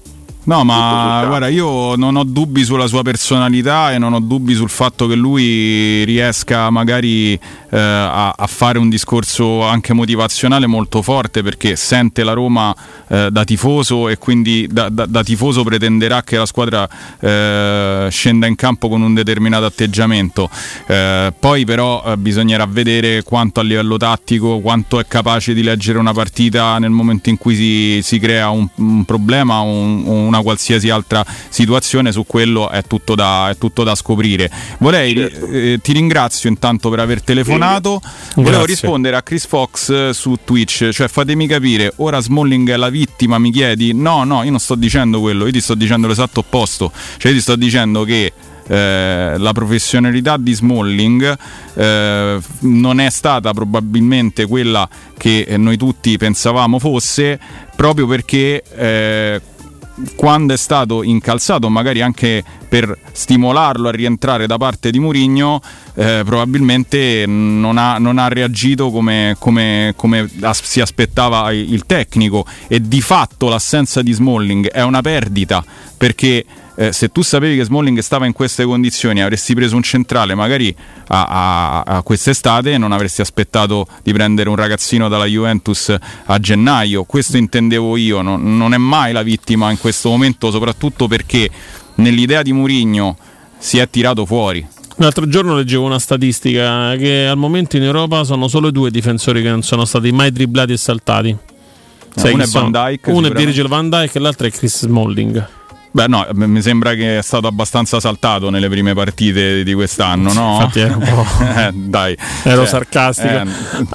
No, ma guarda, io non ho dubbi sulla sua personalità e non ho dubbi sul fatto che lui riesca magari eh, a, a fare un discorso anche motivazionale molto forte perché sente la Roma eh, da tifoso e quindi da, da- da tifoso pretenderà che la squadra eh, scenda in campo con un determinato atteggiamento. Eh, poi però eh, bisognerà vedere quanto a livello tattico, quanto è capace di leggere una partita nel momento in cui si, si crea un, un problema o un- o una qualsiasi altra situazione, su quello è tutto da, è tutto da scoprire. Vorrei, eh, ti ringrazio intanto per aver telefonato, volevo Grazie. rispondere a Chris Fox eh, su Twitch, cioè fatemi capire, ora Smalling è la vittima, mi chiedi? No, no, io non sto dicendo quello, io ti sto dicendo l'esatto opposto, cioè io ti sto dicendo che eh, la professionalità di Smalling eh, non è stata probabilmente quella che noi tutti pensavamo fosse proprio perché eh, quando è stato incalzato, magari anche per stimolarlo a rientrare da parte di Mourinho, eh, probabilmente non ha, non ha reagito come, come- come as- si aspettava il tecnico. E di fatto l'assenza di Smalling è una perdita perché eh, se tu sapevi che Smalling stava in queste condizioni avresti preso un centrale magari a, a- a quest'estate e non avresti aspettato di prendere un ragazzino dalla Juventus a gennaio questo intendevo io non, non è mai la vittima in questo momento soprattutto perché nell'idea di Mourinho si è tirato fuori L'altro giorno leggevo una statistica che al momento in Europa sono solo due difensori che non sono stati mai dribblati e saltati. Sai uno chi è Van? Dijk, Uno è. Virgil van Dijk e l'altro è Chris Smalling. Beh, no, mi sembra che è stato abbastanza saltato nelle prime partite di quest'anno, no? Infatti ero un po'- [LAUGHS] Eh, dai. Ero sarcastico. eh,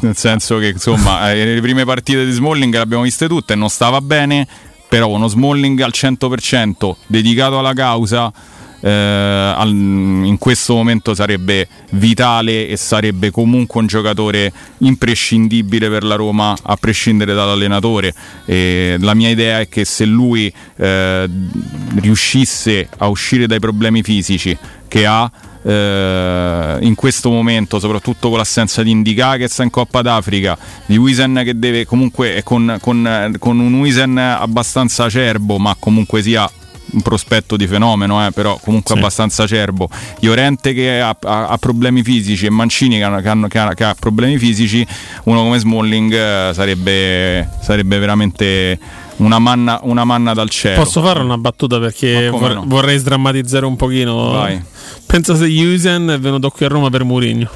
nel senso che, insomma, eh, le prime partite di Smalling le abbiamo viste tutte, non stava bene, però uno Smalling al 100% dedicato alla causa. Eh, al- in questo momento sarebbe vitale e sarebbe comunque un giocatore imprescindibile per la Roma a prescindere dall'allenatore. E la mia idea è che se lui eh, riuscisse a uscire dai problemi fisici che ha eh, in questo momento, soprattutto con l'assenza di Indica che sta in Coppa d'Africa, di Wisen che deve comunque con, con- con un Wisen abbastanza acerbo, ma comunque sia un prospetto di fenomeno, eh, però comunque abbastanza acerbo. Iorente che ha, ha- ha problemi fisici e Mancini che, hanno- che ha, che ha problemi fisici, uno come Smalling eh, sarebbe, sarebbe veramente una manna, una manna dal cielo. Posso fare una battuta perché vor- no? vorrei sdrammatizzare un pochino. Vai. Pensa se Jusen è venuto qui a Roma per Mourinho.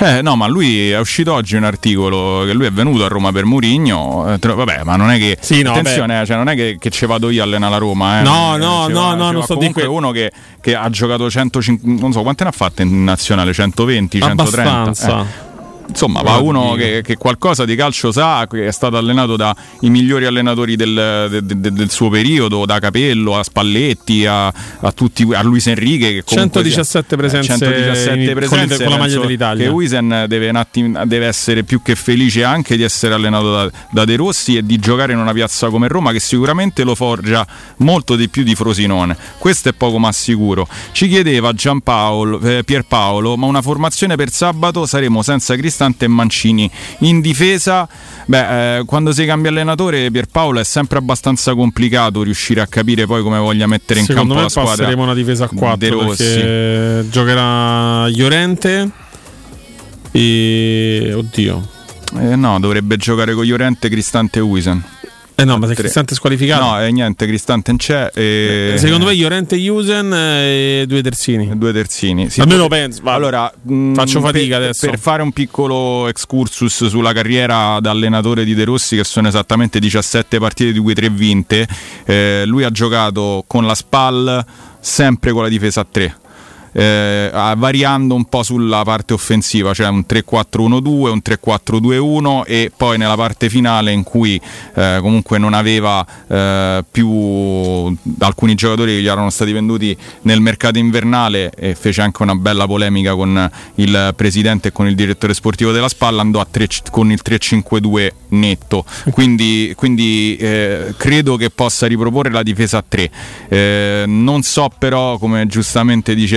Eh no, ma lui è uscito oggi un articolo che lui è venuto a Roma per Murigno. vabbè, ma non è che. Sì, no, attenzione, eh, cioè, non è che, che ci vado io a allenare la Roma. Eh. No, Eh, no, ci no, va- no, non va sto comunque que- uno che, che ha giocato 150, non so quante ne ha fatte in nazionale, 120, 130. Abbastanza. Eh. Insomma, va uno che, che qualcosa di calcio sa, che è stato allenato dai migliori allenatori del, de- de- del suo periodo, da Capello a Spalletti a, a tutti, a Luis Enrique. Che comunque 117 sia- presenze 117 in- presenze, con la maglia dell'Italia. Che Wisen deve, un attimo- deve essere più che felice anche di essere allenato da, da De Rossi e di giocare in una piazza come Roma che sicuramente lo forgia molto di più di Frosinone. Questo è poco ma sicuro. Ci chiedeva Giampaolo, eh, Pierpaolo, ma una formazione per sabato saremo senza Cristante e Mancini. In difesa, beh, eh, quando si cambia allenatore, Pierpaolo è sempre abbastanza complicato riuscire a capire poi come voglia mettere in Secondo campo me la squadra. passeremo una difesa a 4 De Rossi. perché giocherà Llorente e oddio. Eh, no, dovrebbe giocare con Llorente, Cristante e Wisen. Eh no, ma se. Cristante è squalificato. No, eh, niente, Cristante non c'è. E... Secondo me Llorente Jusen e due terzini. Due terzini. Sì, Almeno penso. va. Allora, mh, faccio fatica per, adesso. Per fare un piccolo excursus sulla carriera da allenatore di De Rossi, che sono esattamente 17 partite, di cui 3 vinte, eh, lui ha giocato con la SPAL sempre con la difesa a 3. Eh, variando un po' sulla parte offensiva, cioè un 3-4-1-2, un 3-4-2-1 e poi nella parte finale in cui eh, comunque non aveva eh, più alcuni giocatori che gli erano stati venduti nel mercato invernale e fece anche una bella polemica con il presidente e con il direttore sportivo della Spalla, andò tre- con il 3-5-2 netto, quindi, quindi eh, credo che possa riproporre la difesa a 3. Eh, non so però, come giustamente dice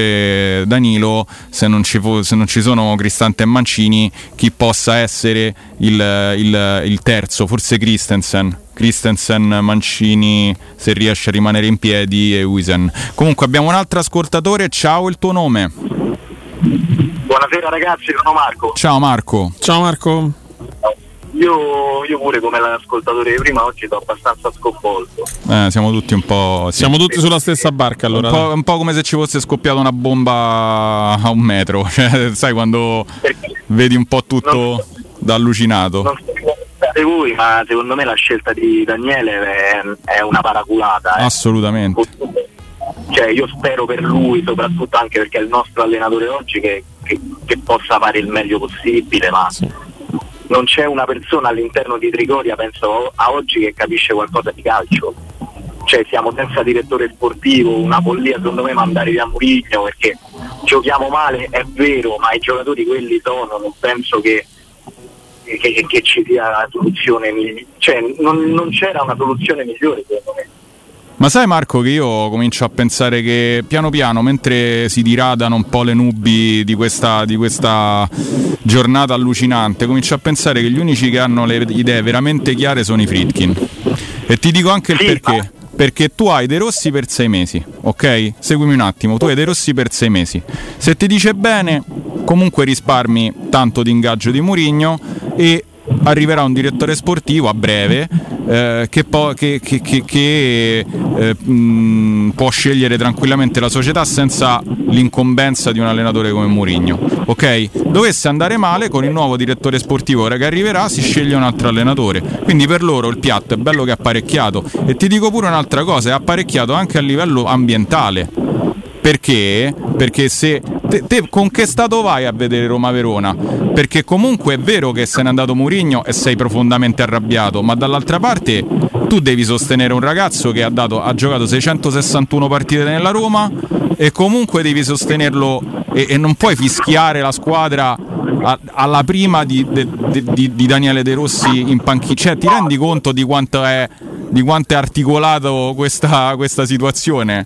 Danilo, se non ci, se non ci sono Cristante e Mancini, chi possa essere il, il- il terzo, forse Christensen. Christensen, Mancini, se riesce a rimanere in piedi, e Wisen. Comunque abbiamo un altro ascoltatore, ciao, il tuo nome. Buonasera ragazzi, sono Marco. Ciao Marco. Ciao Marco. Io, io pure come l'ascoltatore di prima oggi sono abbastanza sconvolto. Eh, siamo tutti un po'. sì. Siamo tutti sulla stessa barca allora. Un po', un po' come se ci fosse scoppiata una bomba a un metro, [LAUGHS] cioè, sai quando vedi un po' tutto da allucinato. Non pensate voi, ma secondo me la scelta di Daniele è, è una paraculata. eh. Assolutamente. Cioè, io spero per lui, soprattutto anche perché è il nostro allenatore oggi, che, che- che possa fare il meglio possibile, ma non c'è una persona all'interno di Trigoria, penso a oggi, che capisce qualcosa di calcio. Cioè siamo senza direttore sportivo, una follia secondo me mandare via Murigno perché giochiamo male, è vero, ma i giocatori quelli sono, non penso che, che- che ci sia la soluzione migliore. Cioè non, non c'era una soluzione migliore secondo me. Ma sai Marco che io comincio a pensare che piano piano, mentre si diradano un po' le nubi di questa, di questa giornata allucinante, comincio a pensare che gli unici che hanno le idee veramente chiare sono i Fritkin. E ti dico anche il perché. Perché tu hai De Rossi per sei mesi, ok? Seguimi un attimo, tu hai De Rossi per sei mesi. Se ti dice bene, comunque risparmi tanto di ingaggio di Murigno e arriverà un direttore sportivo a breve eh, che, po- che- che- che- eh, mh, può scegliere tranquillamente la società senza l'incombenza di un allenatore come Mourinho. Ok? Dovesse andare male con il nuovo direttore sportivo ora che arriverà si sceglie un altro allenatore. Quindi per loro il piatto è bello che è apparecchiato e ti dico pure un'altra cosa, è apparecchiato anche a livello ambientale. Perché? Perché se te, te con che stato vai a vedere Roma-Verona? Perché comunque è vero che se n'è andato Murigno e sei profondamente arrabbiato, ma dall'altra parte tu devi sostenere un ragazzo che ha, dato- ha giocato 661 partite nella Roma e comunque devi sostenerlo e, e non puoi fischiare la squadra a- alla prima di, de- de- di- di Daniele De Rossi in panchina. Cioè, ti rendi conto di quanto è, di quanto è articolato questa, questa situazione?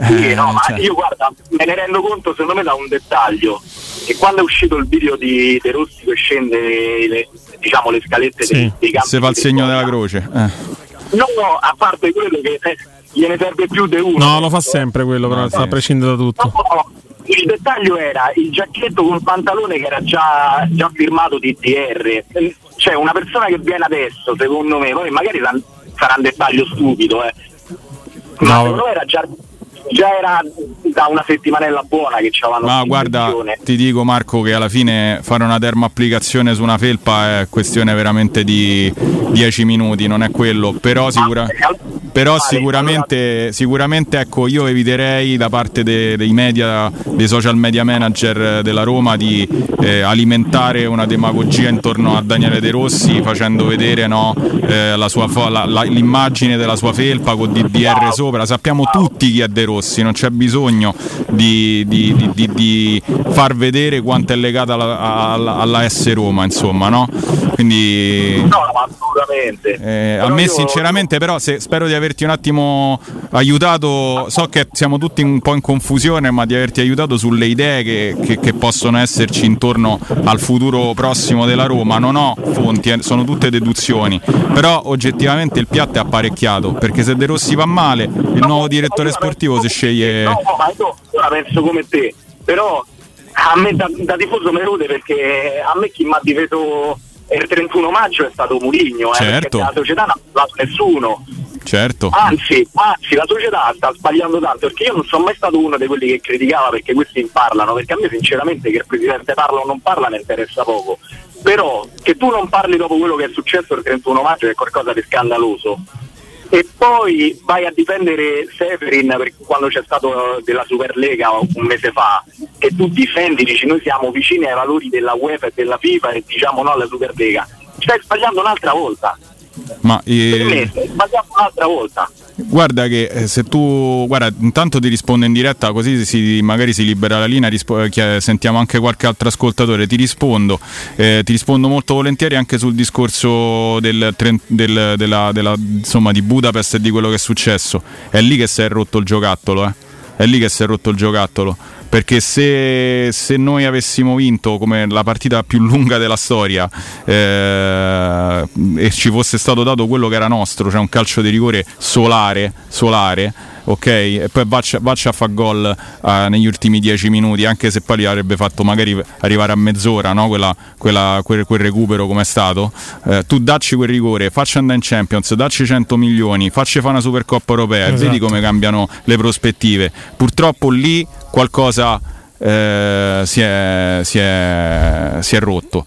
Sì, no, ma cioè. io guarda, me ne rendo conto secondo me da un dettaglio. Che quando è uscito il video di De Rossi che scende le, diciamo, le scalette dei, dei campi Se fa il segno della croce. eh. No, no, a parte quello che eh, gliene serve più di uno. No, lo fa sempre quello, però a prescindere da tutto. No, il dettaglio era il giacchetto col pantalone che era già, già firmato TTR. Cioè, una persona che viene adesso, secondo me, poi magari sa- sarà un dettaglio stupido, eh. Ma No. secondo me era già, già era da una settimanella buona che c'avevano Ma guarda, ti dico Marco che alla fine fare una termoapplicazione su una felpa è questione veramente di 10 minuti, non è quello, però, sicura- però sicuramente, sicuramente ecco, io eviterei da parte de- dei media, dei social media manager della Roma di eh, alimentare una demagogia intorno a Daniele De Rossi facendo vedere no, eh, la sua la- la- l'immagine della sua felpa con DDR sopra, sappiamo tutti chi è De Rossi, non c'è bisogno di, di- di- di- far vedere quanto è legata alla, alla, alla S Roma, insomma, no? Quindi No, assolutamente. eh, a me io- sinceramente però se, spero di averti un attimo aiutato, so che siamo tutti un po' in confusione, ma di averti aiutato sulle idee che, che- che possono esserci intorno al futuro prossimo della Roma. Non ho fonti, eh, sono tutte deduzioni, però oggettivamente il piatto è apparecchiato, perché se De Rossi va male, il nuovo direttore sportivo si sceglie... No, ma io ora penso come te, però a me da, da tifoso me rode perché a me chi mi ha difeso il 31 maggio è stato Murigno, eh, Certo. perché la società non ha parlato nessuno. Certo. Anzi, anzi, la società sta sbagliando tanto perché io non sono mai stato uno di quelli che criticava perché questi parlano, perché a me sinceramente che il presidente parla o non parla mi interessa poco. Però che tu non parli dopo quello che è successo il 31 maggio è qualcosa di scandaloso. E poi vai a difendere Severin perché quando c'è stato della Superlega un mese fa e tu difendi, dici noi siamo vicini ai valori della UEFA e della FIFA e diciamo no alla Superlega. Stai sbagliando un'altra volta. Ma Per eh, me stai sbagliando un'altra volta. Guarda che eh, se tu guarda, intanto ti rispondo in diretta così si- magari si libera la linea, rispo- eh, sentiamo anche qualche altro ascoltatore, ti rispondo, eh, ti rispondo molto volentieri anche sul discorso del, del- della- della- insomma, di Budapest e di quello che è successo. È lì che si è rotto il giocattolo, eh. È lì che si è rotto il giocattolo. Perché se, se noi avessimo vinto come la partita più lunga della storia eh, e ci fosse stato dato quello che era nostro, cioè un calcio di rigore solare, solare ok? E poi Vaccia, Vaccia fa gol eh, negli ultimi dieci minuti, anche se poi li avrebbe fatto magari arrivare a mezz'ora, no? Quella- quella- quel, quel recupero come è stato. Eh, tu dacci quel rigore, facci andare in Champions, dacci 100 milioni, facci fare una Supercoppa europea Esatto. vedi come cambiano le prospettive. Purtroppo lì qualcosa eh, si, è, si è- si è rotto.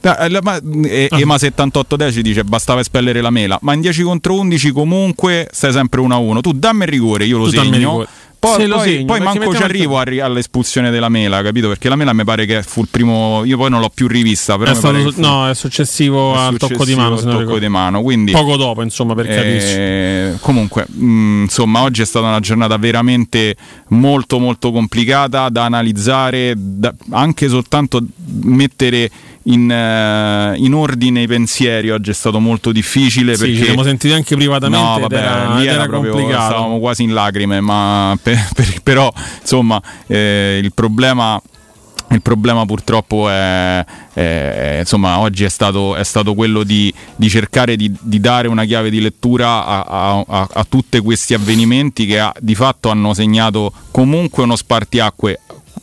Da- eh, la- ma- e- Ah. Ema 7810 dice bastava espellere la mela, ma in 10 contro 11 comunque stai sempre 1 a 1. Tu dammi il rigore, io lo Tu segno. Poi, lo poi- segno, poi manco ci arrivo a all'espulsione della mela, capito? Perché la mela mi pare che fu il primo. Io poi non l'ho più rivista. Però È stato- no, è successivo è al tocco di successivo mano, se tocco di mano, quindi Poco dopo, insomma, per capirci. eh, comunque, mh, insomma, oggi è stata una giornata veramente molto molto complicata da analizzare, da- anche soltanto mettere in, eh, in ordine i pensieri oggi è stato molto difficile Sì, perché ci siamo sentiti anche privatamente No, vabbè, era- lì era, era proprio complicato. stavamo quasi in lacrime, ma per- per- però insomma eh, il problema il problema purtroppo è, è- insomma, oggi è stato, è stato quello di, di cercare di, di dare una chiave di lettura a, a- a- a tutti questi avvenimenti che ha- di fatto hanno segnato comunque uno spartiacque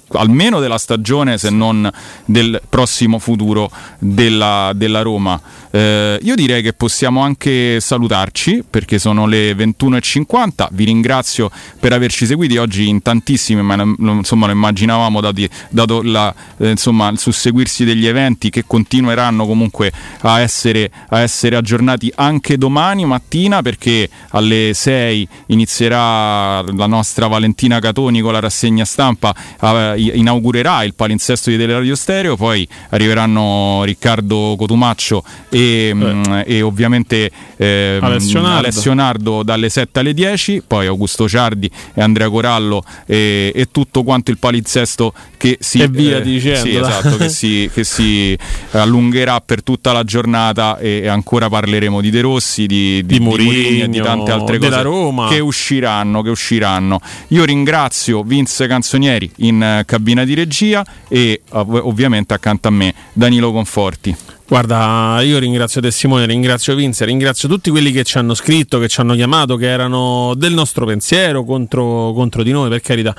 almeno della stagione se non del prossimo futuro della, della Roma. Eh, io direi che possiamo anche salutarci perché sono le 21.50. Vi ringrazio per averci seguiti oggi in tantissimi, ma insomma lo immaginavamo dati- dato la, eh, insomma, il susseguirsi degli eventi che continueranno comunque a essere, a essere aggiornati anche domani mattina perché alle 6 inizierà la nostra Valentina Catoni con la rassegna stampa, eh, inaugurerà il palinsesto di Teleradio Stereo, poi arriveranno Riccardo Cotumaccio e, mh, e ovviamente ehm, Alessio Nardo. Alessio Nardo dalle 7 alle 10, poi Augusto Ciardi e Andrea Corallo e, e tutto quanto il palinsesto che si, E via dicendo, sì, esatto, che [LAUGHS] si, che si allungherà per tutta la giornata e, e ancora parleremo di De Rossi, di, Di Mourinho Mourinho, e di tante altre cose Roma. che usciranno, che usciranno. Io ringrazio Vince Canzonieri in eh, cabina di regia e ov- ovviamente accanto a me Danilo Conforti. Guarda, io ringrazio te Simone, ringrazio Vince, ringrazio tutti quelli che ci hanno scritto, che ci hanno chiamato, che erano del nostro pensiero contro, contro di noi, per carità.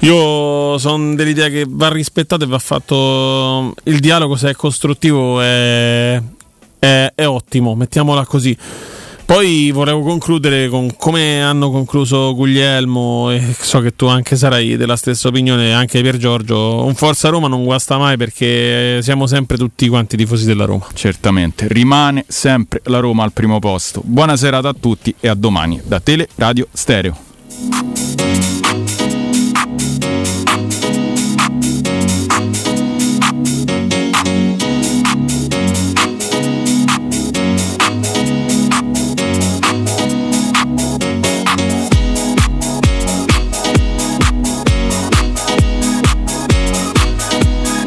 Io sono dell'idea che va rispettato e va fatto il dialogo se è costruttivo è, è- è ottimo, mettiamola così. Poi volevo concludere con come hanno concluso Guglielmo e so che tu anche sarai della stessa opinione, anche per Giorgio. Un Forza Roma non guasta mai perché siamo sempre tutti quanti tifosi della Roma. Certamente, rimane sempre la Roma al primo posto. Buona serata a tutti e a domani da Tele Radio Stereo.